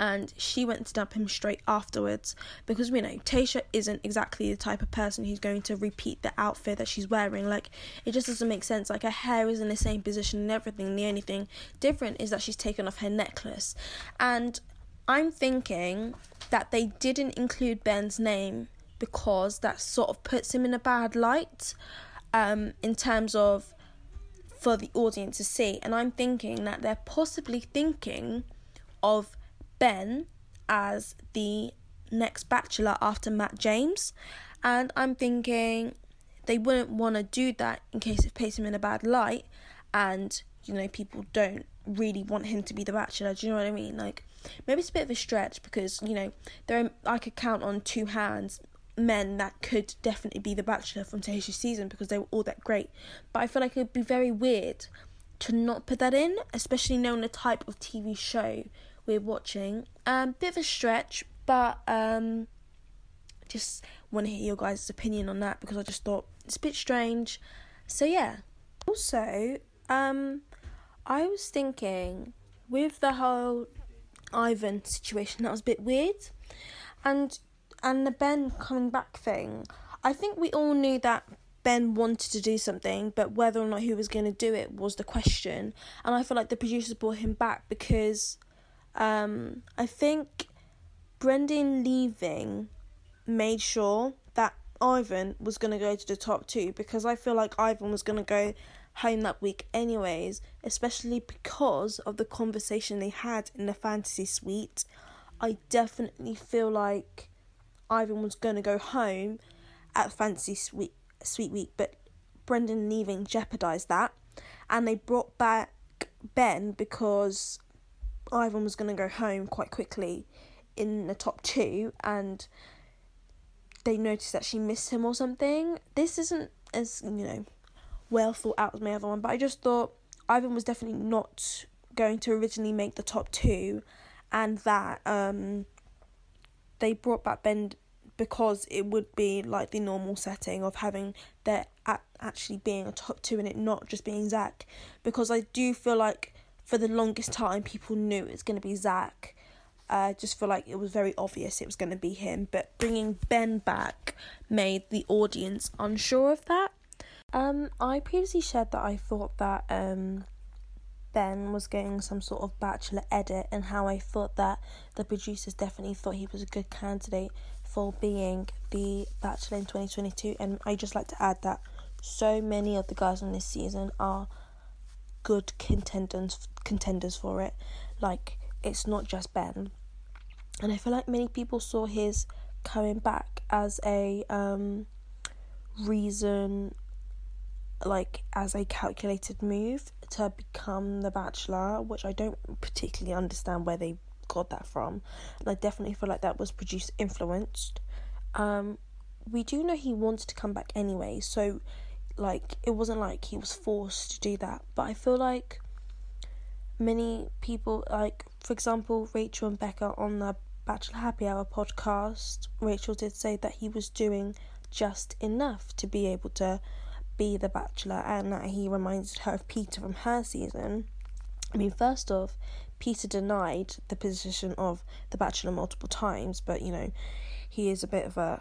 and she went to dump him straight afterwards because we know Tayshia isn't exactly the type of person who's going to repeat the outfit that she's wearing. Like it just doesn't make sense. Like her hair is in the same position and everything. The only thing different is that she's taken off her necklace. And I'm thinking that they didn't include Ben's name because that sort of puts him in a bad light um, in terms of for the audience to see. And I'm thinking that they're possibly thinking of Ben as the next bachelor after Matt James. And I'm thinking they wouldn't want to do that in case it paints him in a bad light and, you know, people don't really want him to be the bachelor. Do you know what I mean? Like, maybe it's a bit of a stretch because, you know, there I could count on two hands men that could definitely be the bachelor from today's season because they were all that great. But I feel like it would be very weird to not put that in, especially knowing the type of TV show we're watching. Um, bit of a stretch, but um, just want to hear your guys' opinion on that because I just thought it's a bit strange. So yeah. Also, um, I was thinking with the whole Ivan situation that was a bit weird, and and the Ben coming back thing. I think we all knew that Ben wanted to do something, but whether or not he was going to do it was the question. And I feel like the producers brought him back because um, I think Brendan leaving made sure that Ivan was going to go to the top two because I feel like Ivan was going to go home that week anyways, especially because of the conversation they had in the fantasy suite. I definitely feel like Ivan was going to go home at fantasy suite, Sweet week, but Brendan leaving jeopardized that. And they brought back Ben because Ivan was going to go home quite quickly in the top two and they noticed that she missed him or something. This isn't as, you know, well thought out as my other one, but I just thought Ivan was definitely not going to originally make the top two and that um they brought back Ben because it would be like the normal setting of having there actually being a top two and it not just being Zac. Because I do feel like for the longest time people knew it was going to be Zac. I uh, just feel like it was very obvious it was going to be him, but bringing Ben back made the audience unsure of that. Um, I previously shared that I thought that um, Ben was getting some sort of bachelor edit, and how I thought that the producers definitely thought he was a good candidate for being the bachelor in 2022. And I just like to add that so many of the guys on this season are good contenders contenders for it. Like it's not just Ben, and I feel like many people saw his coming back as a um, reason like as a calculated move to become the bachelor which i don't particularly understand where they got that from. And i definitely feel like that was produced influenced. Um we do know he wanted to come back anyway so like it wasn't like he was forced to do that. But i feel like many people like for example rachel and becca on the bachelor happy hour podcast rachel did say that he was doing just enough to be able to be the Bachelor and that he reminded her of Peter from her season. I mean, first off, Peter denied the position of the Bachelor multiple times, but you know, he is a bit of a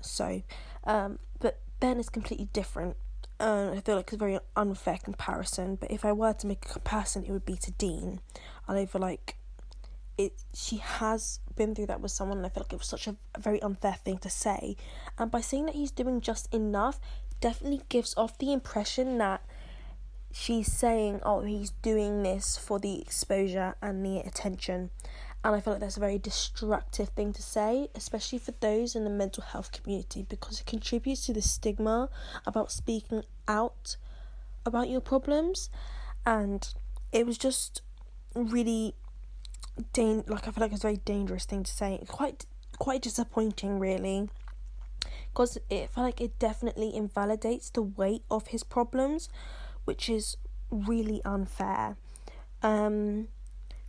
so. Um, but Ben is completely different. Uh, I feel like it's a very unfair comparison. But if I were to make a comparison, it would be to Dean. And I feel like it. She has been through that with someone, and I feel like it was such a, a very unfair thing to say. And by saying that he's doing just enough, definitely gives off the impression that she's saying, oh, he's doing this for the exposure and the attention. And I feel like that's a very destructive thing to say, especially for those in the mental health community, because it contributes to the stigma about speaking out about your problems. And it was just really, dan- like, I feel like it's a very dangerous thing to say. Quite, quite disappointing, really because it felt like it definitely invalidates the weight of his problems, which is really unfair. Um,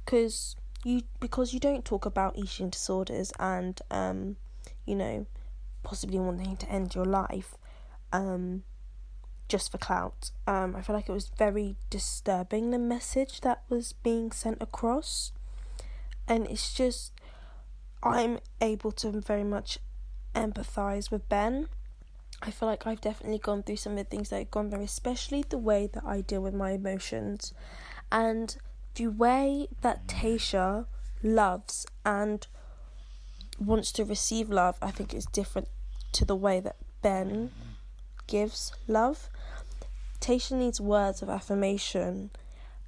because you because you don't talk about eating disorders and um, you know, possibly wanting to end your life, um, just for clout. Um, I feel like it was very disturbing the message that was being sent across, and it's just I'm able to very much empathize with Ben. I feel like I've definitely gone through some of the things that I've gone through, especially the way that I deal with my emotions. And the way that Tayshia loves and wants to receive love, I think is different to the way that Ben gives love. Tayshia needs words of affirmation,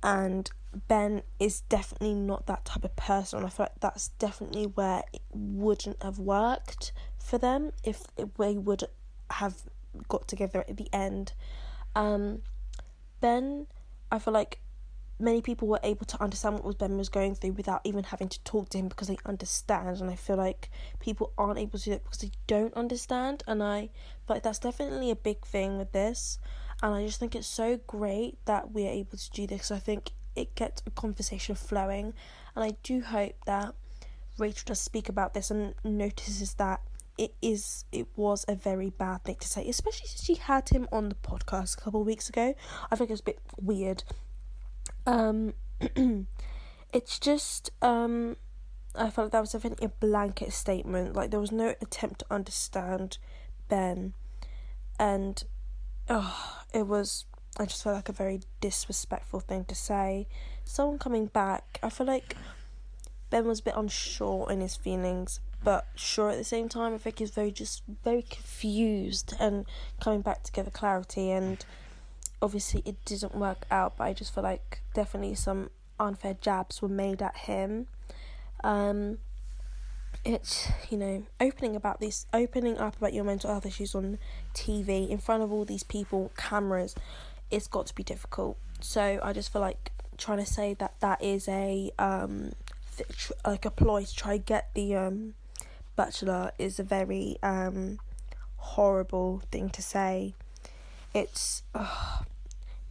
and Ben is definitely not that type of person. I feel like that's definitely where it wouldn't have worked for them if they would have got together at the end. Um, ben, I feel like many people were able to understand what was Ben was going through without even having to talk to him because they understand. And I feel like people aren't able to do it because they don't understand. And I feel like that's definitely a big thing with this. And I just think it's so great that we're able to do this. I think it gets a conversation flowing. And I do hope that Rachel does speak about this and notices that it is it was a very bad thing to say, especially since she had him on the podcast a couple of weeks ago. I think it was a bit weird. Um it's just um I felt like that was definitely a blanket statement. Like there was no attempt to understand Ben and oh it was I just felt like a very disrespectful thing to say. Someone coming back, I feel like Ben was a bit unsure in his feelings, but sure at the same time. I think he's very just very confused and coming back to a clarity. And obviously, it didn't work out. But I just feel like definitely some unfair jabs were made at him. Um, it's you know opening about this opening up about your mental health issues on TV in front of all these people cameras it's got to be difficult. So I just feel like trying to say that that is a um th- tr- like a ploy to try get the um bachelor is a very um horrible thing to say. It's uh,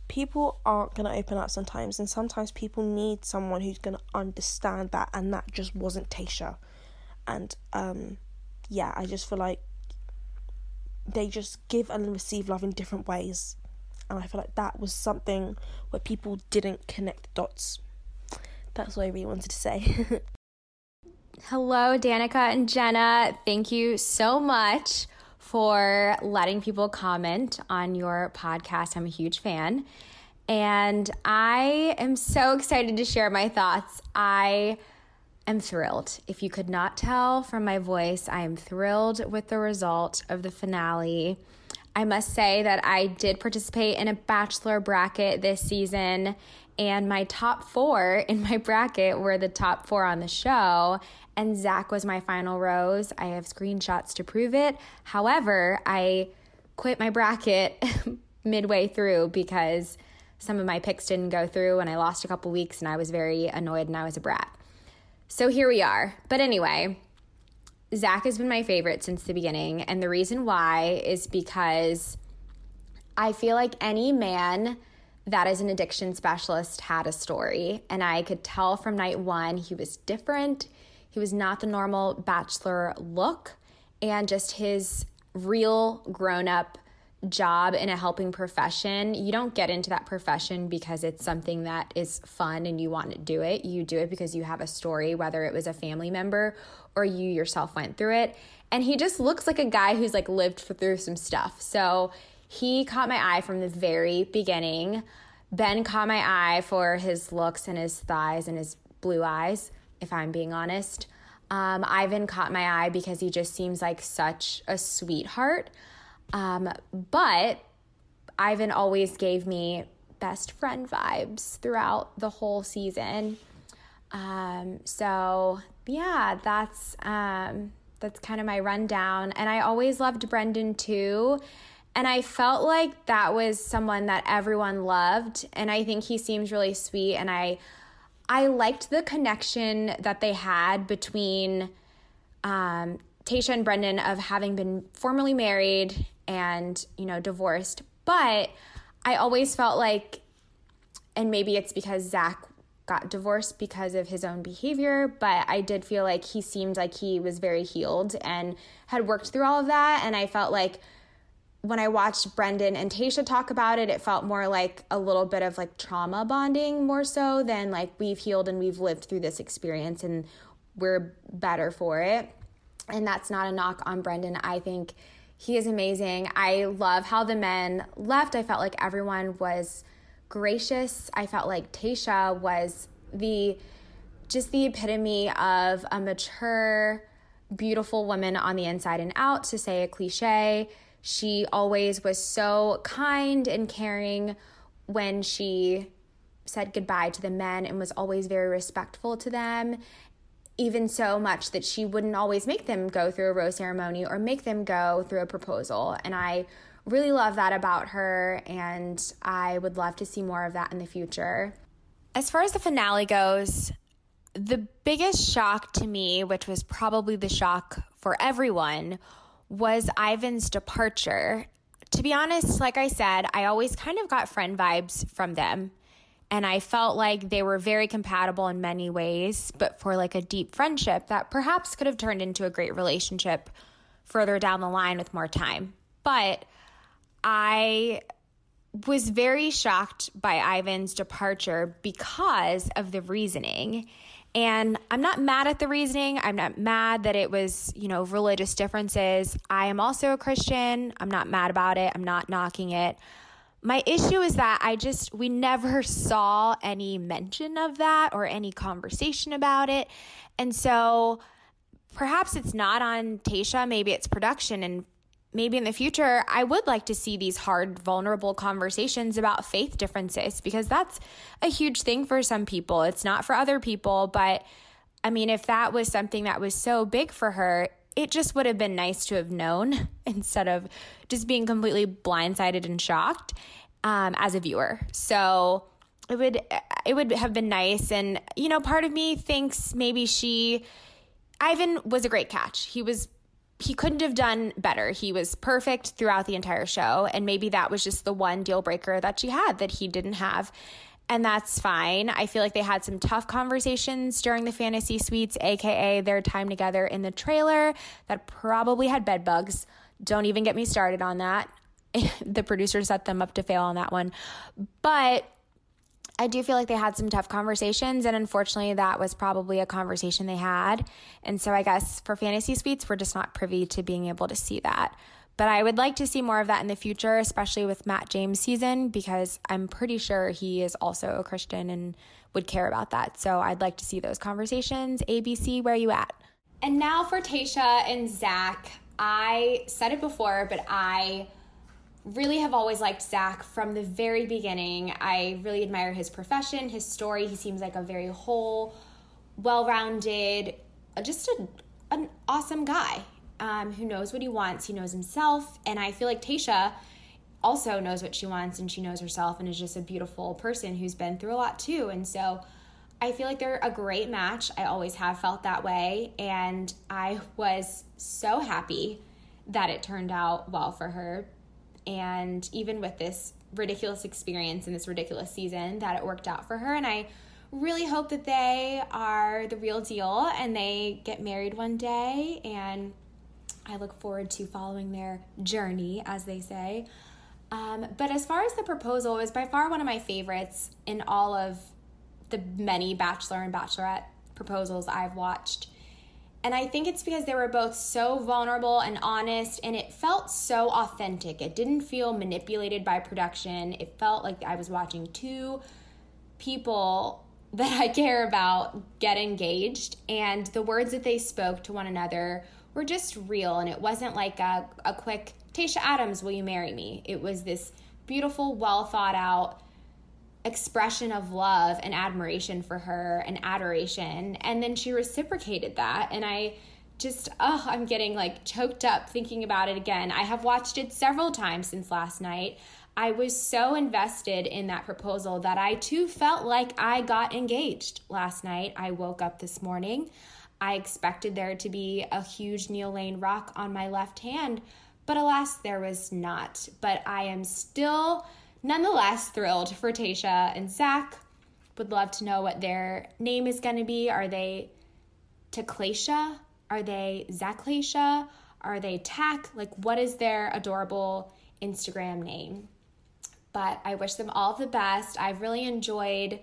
people aren't gonna open up sometimes, and sometimes people need someone who's gonna understand that, and that just wasn't Tayshia. And um, yeah, I just feel like they just give and receive love in different ways and I feel like that was something where people didn't connect the dots. That's what I really wanted to say. Hello, Danica and Jenna. Thank you so much for letting people comment on your podcast. I'm a huge fan. And I am so excited to share my thoughts. I am thrilled. If you could not tell from my voice, I am thrilled with the result of the finale. I must say that I did participate in a bachelor bracket this season, and my top four in my bracket were the top four on the show, and Zac was my final rose. I have screenshots to prove it. However, I quit my bracket midway through because some of my picks didn't go through, and I lost a couple weeks, and I was very annoyed and I was a brat. So here we are. But anyway, Zac has been my favorite since the beginning. And the reason why is because I feel like any man that is an addiction specialist had a story. And I could tell from night one he was different. He was not the normal bachelor look. And just his real grown up job in a helping profession, you don't get into that profession because it's something that is fun and you want to do it. You do it because you have a story, whether it was a family member or you yourself went through it. And he just looks like a guy who's like lived through some stuff. So he caught my eye from the very beginning. Ben caught my eye for his looks and his thighs and his blue eyes, if I'm being honest. Um, Ivan caught my eye because he just seems like such a sweetheart. Um, but Ivan always gave me best friend vibes throughout the whole season. Um, so yeah, that's um, that's kind of my rundown. And I always loved Brendan too. And I felt like that was someone that everyone loved. And I think he seems really sweet. And I I liked the connection that they had between um, Tayshia and Brendan of having been formerly married and, you know, divorced. But I always felt like, and maybe it's because Zac got divorced because of his own behavior, but I did feel like he seemed like he was very healed and had worked through all of that. And I felt like when I watched Brendan and Tayshia talk about it, it felt more like a little bit of like trauma bonding more so than like we've healed and we've lived through this experience and we're better for it. And that's not a knock on Brendan. I think he is amazing. I love how the men left. I felt like everyone was gracious. I felt like Tayshia was the just the epitome of a mature, beautiful woman on the inside and out, to say a cliche. She always was so kind and caring when she said goodbye to the men and was always very respectful to them even so much that she wouldn't always make them go through a rose ceremony or make them go through a proposal. And I really love that about her, and I would love to see more of that in the future. As far as the finale goes, the biggest shock to me, which was probably the shock for everyone, was Ivan's departure. To be honest, like I said, I always kind of got friend vibes from them and I felt like they were very compatible in many ways, but for like a deep friendship that perhaps could have turned into a great relationship further down the line with more time. But I was very shocked by Ivan's departure because of the reasoning. And I'm not mad at the reasoning. I'm not mad that it was, you know, religious differences. I am also a Christian. I'm not mad about it. I'm not knocking it. My issue is that I just, we never saw any mention of that or any conversation about it. And so perhaps it's not on Tayshia, maybe it's production. And maybe in the future, I would like to see these hard, vulnerable conversations about faith differences because that's a huge thing for some people. It's not for other people, but I mean, if that was something that was so big for her, it just would have been nice to have known instead of just being completely blindsided and shocked um, as a viewer. So it would it would have been nice, and you know, part of me thinks maybe she Ivan was a great catch. He was he couldn't have done better. He was perfect throughout the entire show, and maybe that was just the one deal breaker that she had that he didn't have and that's fine. I feel like they had some tough conversations during the fantasy suites, aka their time together in the trailer that probably had bed bugs. Don't even get me started on that. the producer set them up to fail on that one. But I do feel like they had some tough conversations, and unfortunately, that was probably a conversation they had. And so, I guess for fantasy suites, we're just not privy to being able to see that. But I would like to see more of that in the future, especially with Matt James' season, because I'm pretty sure he is also a Christian and would care about that. So I'd like to see those conversations. ABC, where are you at? And now for Tayshia and Zac. I said it before, but I really have always liked Zac from the very beginning. I really admire his profession, his story. He seems like a very whole, well rounded, just a, an awesome guy um, who knows what he wants. He knows himself. And I feel like Tayshia also knows what she wants and she knows herself and is just a beautiful person who's been through a lot too. And so I feel like they're a great match. I always have felt that way. And I was so happy that it turned out well for her. And even with this ridiculous experience and this ridiculous season, that it worked out for her. And I really hope that they are the real deal and they get married one day and I look forward to following their journey, as they say. Um, but as far as the proposal, it was by far one of my favorites in all of the many Bachelor and Bachelorette proposals I've watched. And I think it's because they were both so vulnerable and honest, and it felt so authentic. It didn't feel manipulated by production. It felt like I was watching two people that I care about get engaged, and the words that they spoke to one another were just real. And it wasn't like a, a quick, Tayshia Adams, will you marry me? It was this beautiful, well thought out expression of love and admiration for her and adoration. And then she reciprocated that. And I just, oh, I'm getting like choked up thinking about it again. I have watched it several times since last night. I was so invested in that proposal that I too felt like I got engaged last night. I woke up this morning. I expected there to be a huge Neil Lane rock on my left hand, but alas, there was not. But I am still nonetheless thrilled for Tayshia and Zac. Would love to know what their name is going to be. Are they Taclacia? Are they Zaclacia? Are they Tack? Like, what is their adorable Instagram name? But I wish them all the best. I've really enjoyed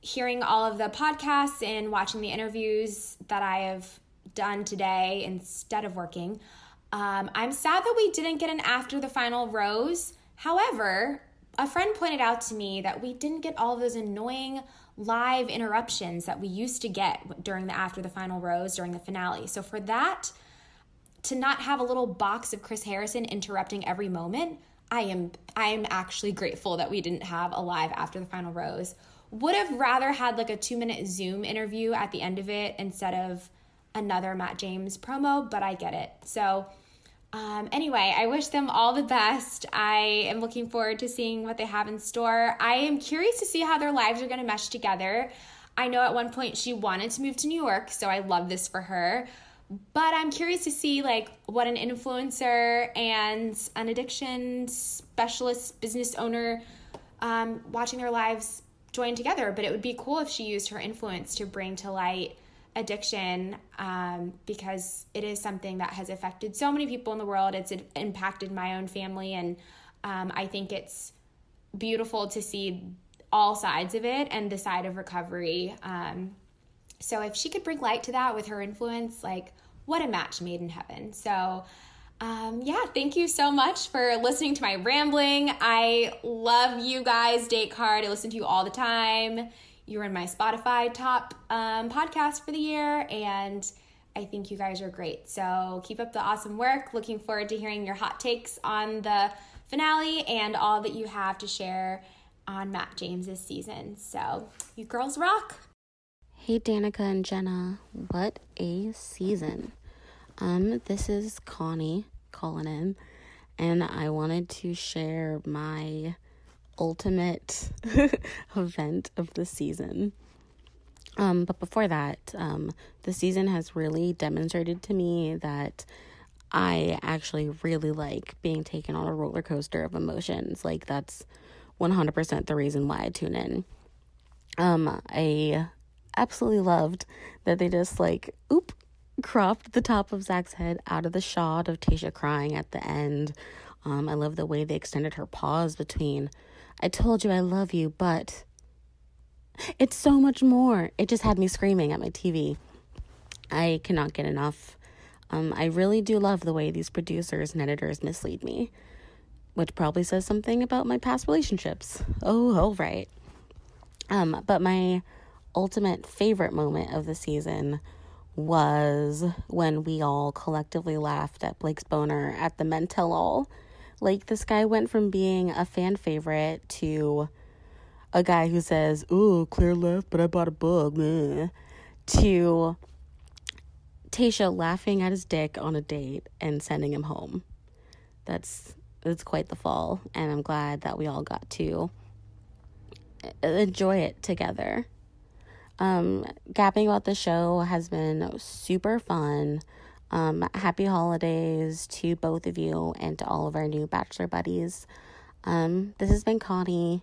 hearing all of the podcasts and watching the interviews that I have done today instead of working. Um, I'm sad that we didn't get an after the final rose. However, a friend pointed out to me that we didn't get all of those annoying live interruptions that we used to get during the after the final rose during the finale. So for that, to not have a little box of Chris Harrison interrupting every moment, I am I am actually grateful that we didn't have a live after the final rose. Would have rather had like a 2-minute Zoom interview at the end of it instead of another Matt James promo, but I get it. So um, anyway, I wish them all the best. I am looking forward to seeing what they have in store. I am curious to see how their lives are going to mesh together. I know at one point she wanted to move to New York, so I love this for her. But I'm curious to see like what an influencer and an addiction specialist business owner um, watching their lives join together. But it would be cool if she used her influence to bring to light addiction um, because it is something that has affected so many people in the world. It's impacted my own family, and um, I think it's beautiful to see all sides of it and the side of recovery. Um, so if she could bring light to that with her influence, like what a match made in heaven. So. Um, yeah, thank you so much for listening to my rambling. I love you guys, Date Card. I listen to you all the time you were in my Spotify top um, podcast for the year, and I think you guys are great. So keep up the awesome work. Looking forward to hearing your hot takes on the finale and all that you have to share on Matt James's season. So you girls rock. Hey Danica and Jenna, what a season. Um, this is Connie calling in, and I wanted to share my ultimate event of the season. Um, but before that, um, the season has really demonstrated to me that I actually really like being taken on a roller coaster of emotions. Like, that's 100% the reason why I tune in. Um, I absolutely loved that they just, like, oop, cropped the top of Zac's head out of the shot of Tayshia crying at the end. Um, I love the way they extended her pause between I told you I love you, but it's so much more. It just had me screaming at my TV. I cannot get enough. Um, I really do love the way these producers and editors mislead me, which probably says something about my past relationships. Oh, oh, right. Um, but my ultimate favorite moment of the season was when we all collectively laughed at Blake's boner at the men tell all like this guy went from being a fan favorite to a guy who says, "Oh, Clare left, but I bought a book," Meh. to Tayshia laughing at his dick on a date and sending him home. That's that's quite the fall, and I'm glad that we all got to enjoy it together. Um, gapping about the show has been super fun. Um, happy holidays to both of you and to all of our new bachelor buddies. Um, this has been Connie.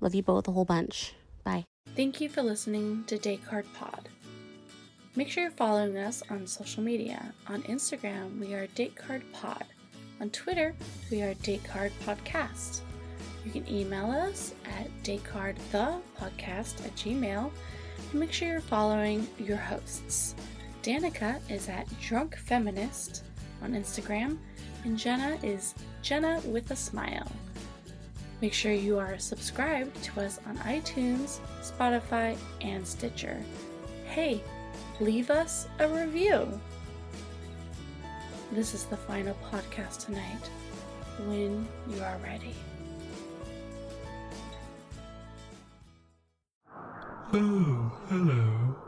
Love you both a whole bunch. Bye. Thank you for listening to Card Pod. Make sure you're following us on social media. On Instagram, we are Date Card Pod. On Twitter, we are Date Card Podcast. You can email us at datecardthepodcast at gmail and make sure you're following your hosts. Danica is at Drunk Feminist on Instagram, and Jenna is Jenna with a Smile. Make sure you are subscribed to us on iTunes, Spotify, and Stitcher. Hey, leave us a review. This is the final podcast tonight. When you are ready. Oh, hello.